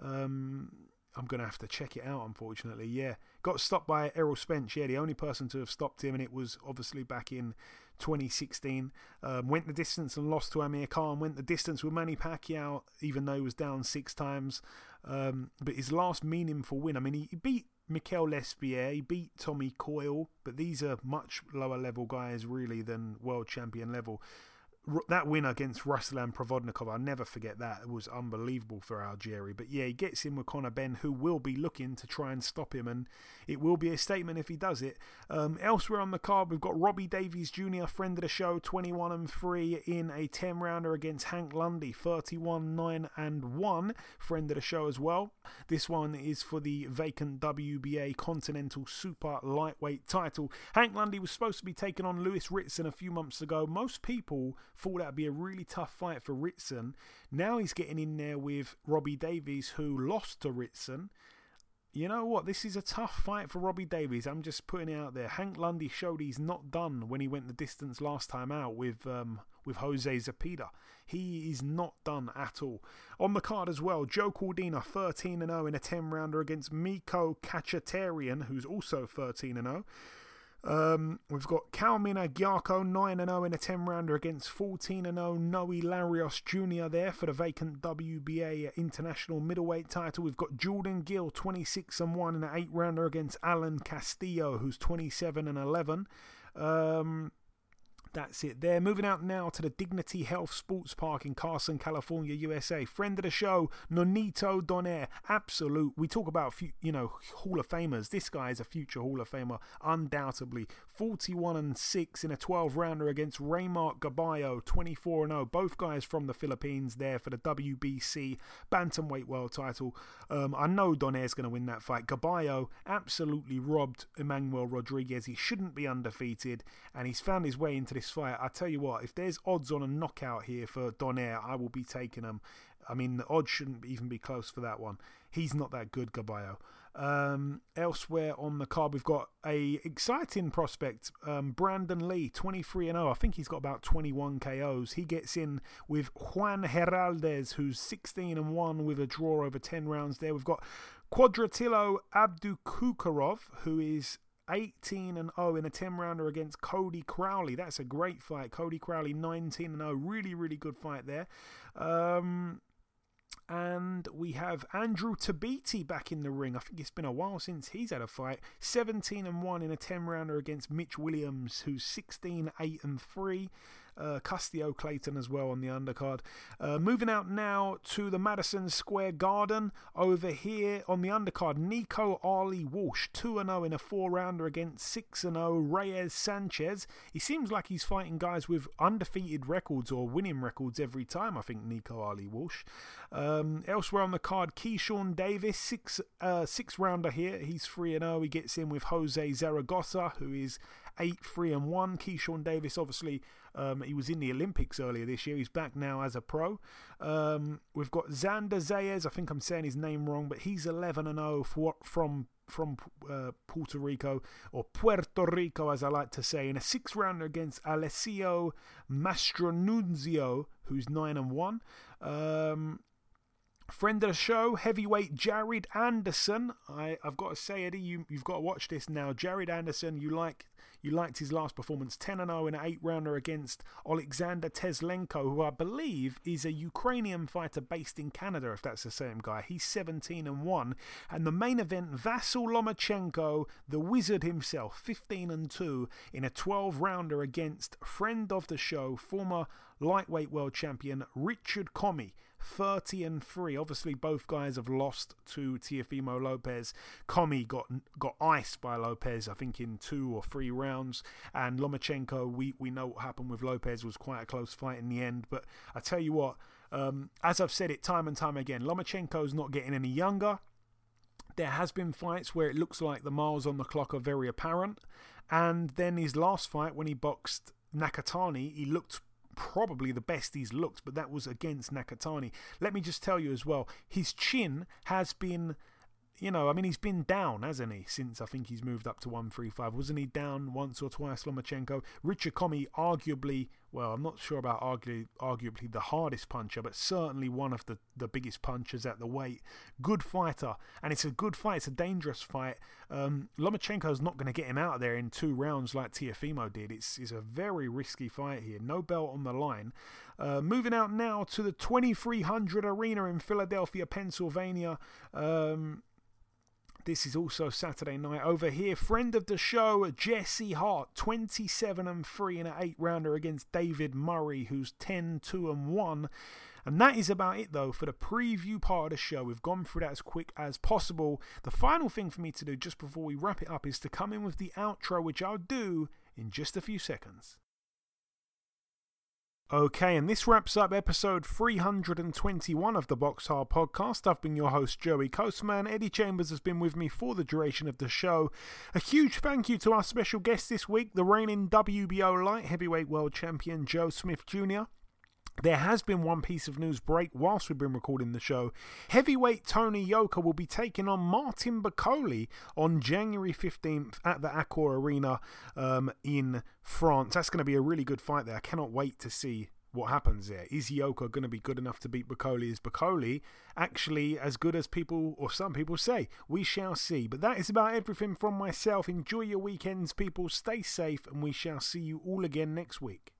Um, I'm going to have to check it out, unfortunately. Yeah. Got stopped by Errol Spence. Yeah, the only person to have stopped him, and it was obviously back in 2016. Um, went the distance and lost to Amir Khan. Went the distance with Manny Pacquiao, even though he was down six times. Um, but his last meaningful win, I mean, he, he beat Mikel Lespierre, he beat Tommy Coyle, but these are much lower level guys, really, than world champion level that win against Ruslan Provodnikov, I'll never forget that. It was unbelievable for Algieri. But yeah, he gets in with Conor Benn, who will be looking to try and stop him, and it will be a statement if he does it. Um, elsewhere on the card, we've got Robbie Davies Jr., friend of the show, 21 and 3 in a 10 rounder against Hank Lundy, 31 9 and 1, friend of the show as well. This one is for the vacant WBA Continental Super Lightweight title. Hank Lundy was supposed to be taking on Lewis Ritson a few months ago. Most people thought that'd be a really tough fight for Ritson. Now he's getting in there with Robbie Davies, who lost to Ritson. You know what? This is a tough fight for Robbie Davies. I'm just putting it out there. Hank Lundy showed he's not done when he went the distance last time out with um, with Jose Zepeda. He is not done at all. On the card as well, Joe Cordina 13 0 in a 10 rounder against Miko Khatchatryan, who's also 13 0. Um, we've got Kalmina Gyarko 9 0 in a 10 rounder against 14 0 Noe Larios Jr. there for the vacant WBA International Middleweight title. We've got Jordan Gill 26 1 in an 8 rounder against Alan Castillo, who's 27 and 11. Um, that's it there. Moving out now to the Dignity Health Sports Park in Carson, California, USA. Friend of the show, Nonito Donaire. Absolute. We talk about, you know, Hall of Famers. This guy is a future Hall of Famer, undoubtedly. 41 and 6 in a 12 rounder against Reymart Gaballo, 24 and 0. Both guys from the Philippines there for the WBC Bantamweight World title. Um, I know Donaire's going to win that fight. Gaballo absolutely robbed Emmanuel Rodriguez. He shouldn't be undefeated, and he's found his way into this fight, I tell you what, if there's odds on a knockout here for Donaire, I will be taking them. I mean, the odds shouldn't even be close for that one. He's not that good, Gaballo. Um, elsewhere on the card, we've got a exciting prospect, um, Brandon Lee, 23 and 0. I think he's got about 21 KOs. He gets in with Juan Heraldez, who's 16 and 1 with a draw over 10 rounds there. We've got Kudratillo Abdukakhorov, who is 18 and 0 in a 10 rounder against Cody Crowley. That's a great fight. Cody Crowley 19 and 0. Really, really good fight there. Um, and we have Andrew Tabiti back in the ring. I think it's been a while since he's had a fight. 17 and 1 in a 10 rounder against Mitch Williams, who's 16 8 and 3 uh, Clayton as well on the undercard. Uh, moving out now to the Madison Square Garden. Over here on the undercard, Nico Ali Walsh, 2 0 in a four rounder against 6 0 Reyes Sanchez. He seems like he's fighting guys with undefeated records or winning records every time, I think, Nico Ali Walsh. Um, elsewhere on the card, Keyshawn Davis, six uh, six rounder here. He's 3 0. He gets in with Jose Zaragoza, who is 8 3 and 1. Keyshawn Davis, obviously, um, he was in the Olympics earlier this year. He's back now as a pro. Um, we've got Xander Zayas. I think I'm saying his name wrong, but he's 11 and 0 for, from from uh, Puerto Rico or Puerto Rico, as I like to say, in a six rounder against Alessio Mastronunzio, who's nine and one. Um, Friend of the show, heavyweight Jared Anderson. I, I've got to say, Eddie, you, you've got to watch this now. Jared Anderson, you like you liked his last performance, 10 0 in an eight rounder against Alexander Teslenko, who I believe is a Ukrainian fighter based in Canada, if that's the same guy. He's 17 and 1. And the main event, Vasyl Lomachenko, the wizard himself, 15 and 2 in a 12 rounder against friend of the show, former lightweight world champion Richard Commey. 30 and 3. Obviously, both guys have lost to Teofimo Lopez. Commey got got iced by Lopez, I think, in two or three rounds. And Lomachenko, we, we know what happened with Lopez, was quite a close fight in the end. But I tell you what, um, as I've said it time and time again, Lomachenko's not getting any younger. There has been fights where it looks like the miles on the clock are very apparent. And then his last fight, when he boxed Nakatani, he looked probably the best he's looked, but that was against Nakatani. Let me just tell you as well, his chin has been you know, I mean, he's been down, hasn't he, since I think he's moved up to 135. Wasn't he down once or twice, Lomachenko? Richard Commey, arguably, well, I'm not sure about arguably, arguably the hardest puncher, but certainly one of the, the biggest punchers at the weight. Good fighter, and it's a good fight. It's a dangerous fight. Um, Lomachenko's not going to get him out of there in two rounds like Teofimo did. It's, it's a very risky fight here. No belt on the line. Uh, moving out now to the 2300 Arena in Philadelphia, Pennsylvania. Um, this is also Saturday night over here. Friend of the show, Jesse Hart, 27 and 3 in an 8 rounder against David Murray, who's 10 2 and 1. And that is about it, though, for the preview part of the show. We've gone through that as quick as possible. The final thing for me to do just before we wrap it up is to come in with the outro, which I'll do in just a few seconds. Okay, and this wraps up episode 321 of the Box Hard podcast. I've been your host, Joey Coastman. Eddie Chambers has been with me for the duration of the show. A huge thank you to our special guest this week, the reigning WBO light heavyweight world champion Joe Smith Jr. There has been one piece of news break whilst we've been recording the show. Heavyweight Tony Yoka will be taking on Martin Bakole on January 15th at the Accor Arena um, in France. That's going to be a really good fight there. I cannot wait to see what happens there. Is Yoka going to be good enough to beat Bakole? Is Bakole actually as good as people or some people say? We shall see. But that is about everything from myself. Enjoy your weekends, people. Stay safe, and we shall see you all again next week.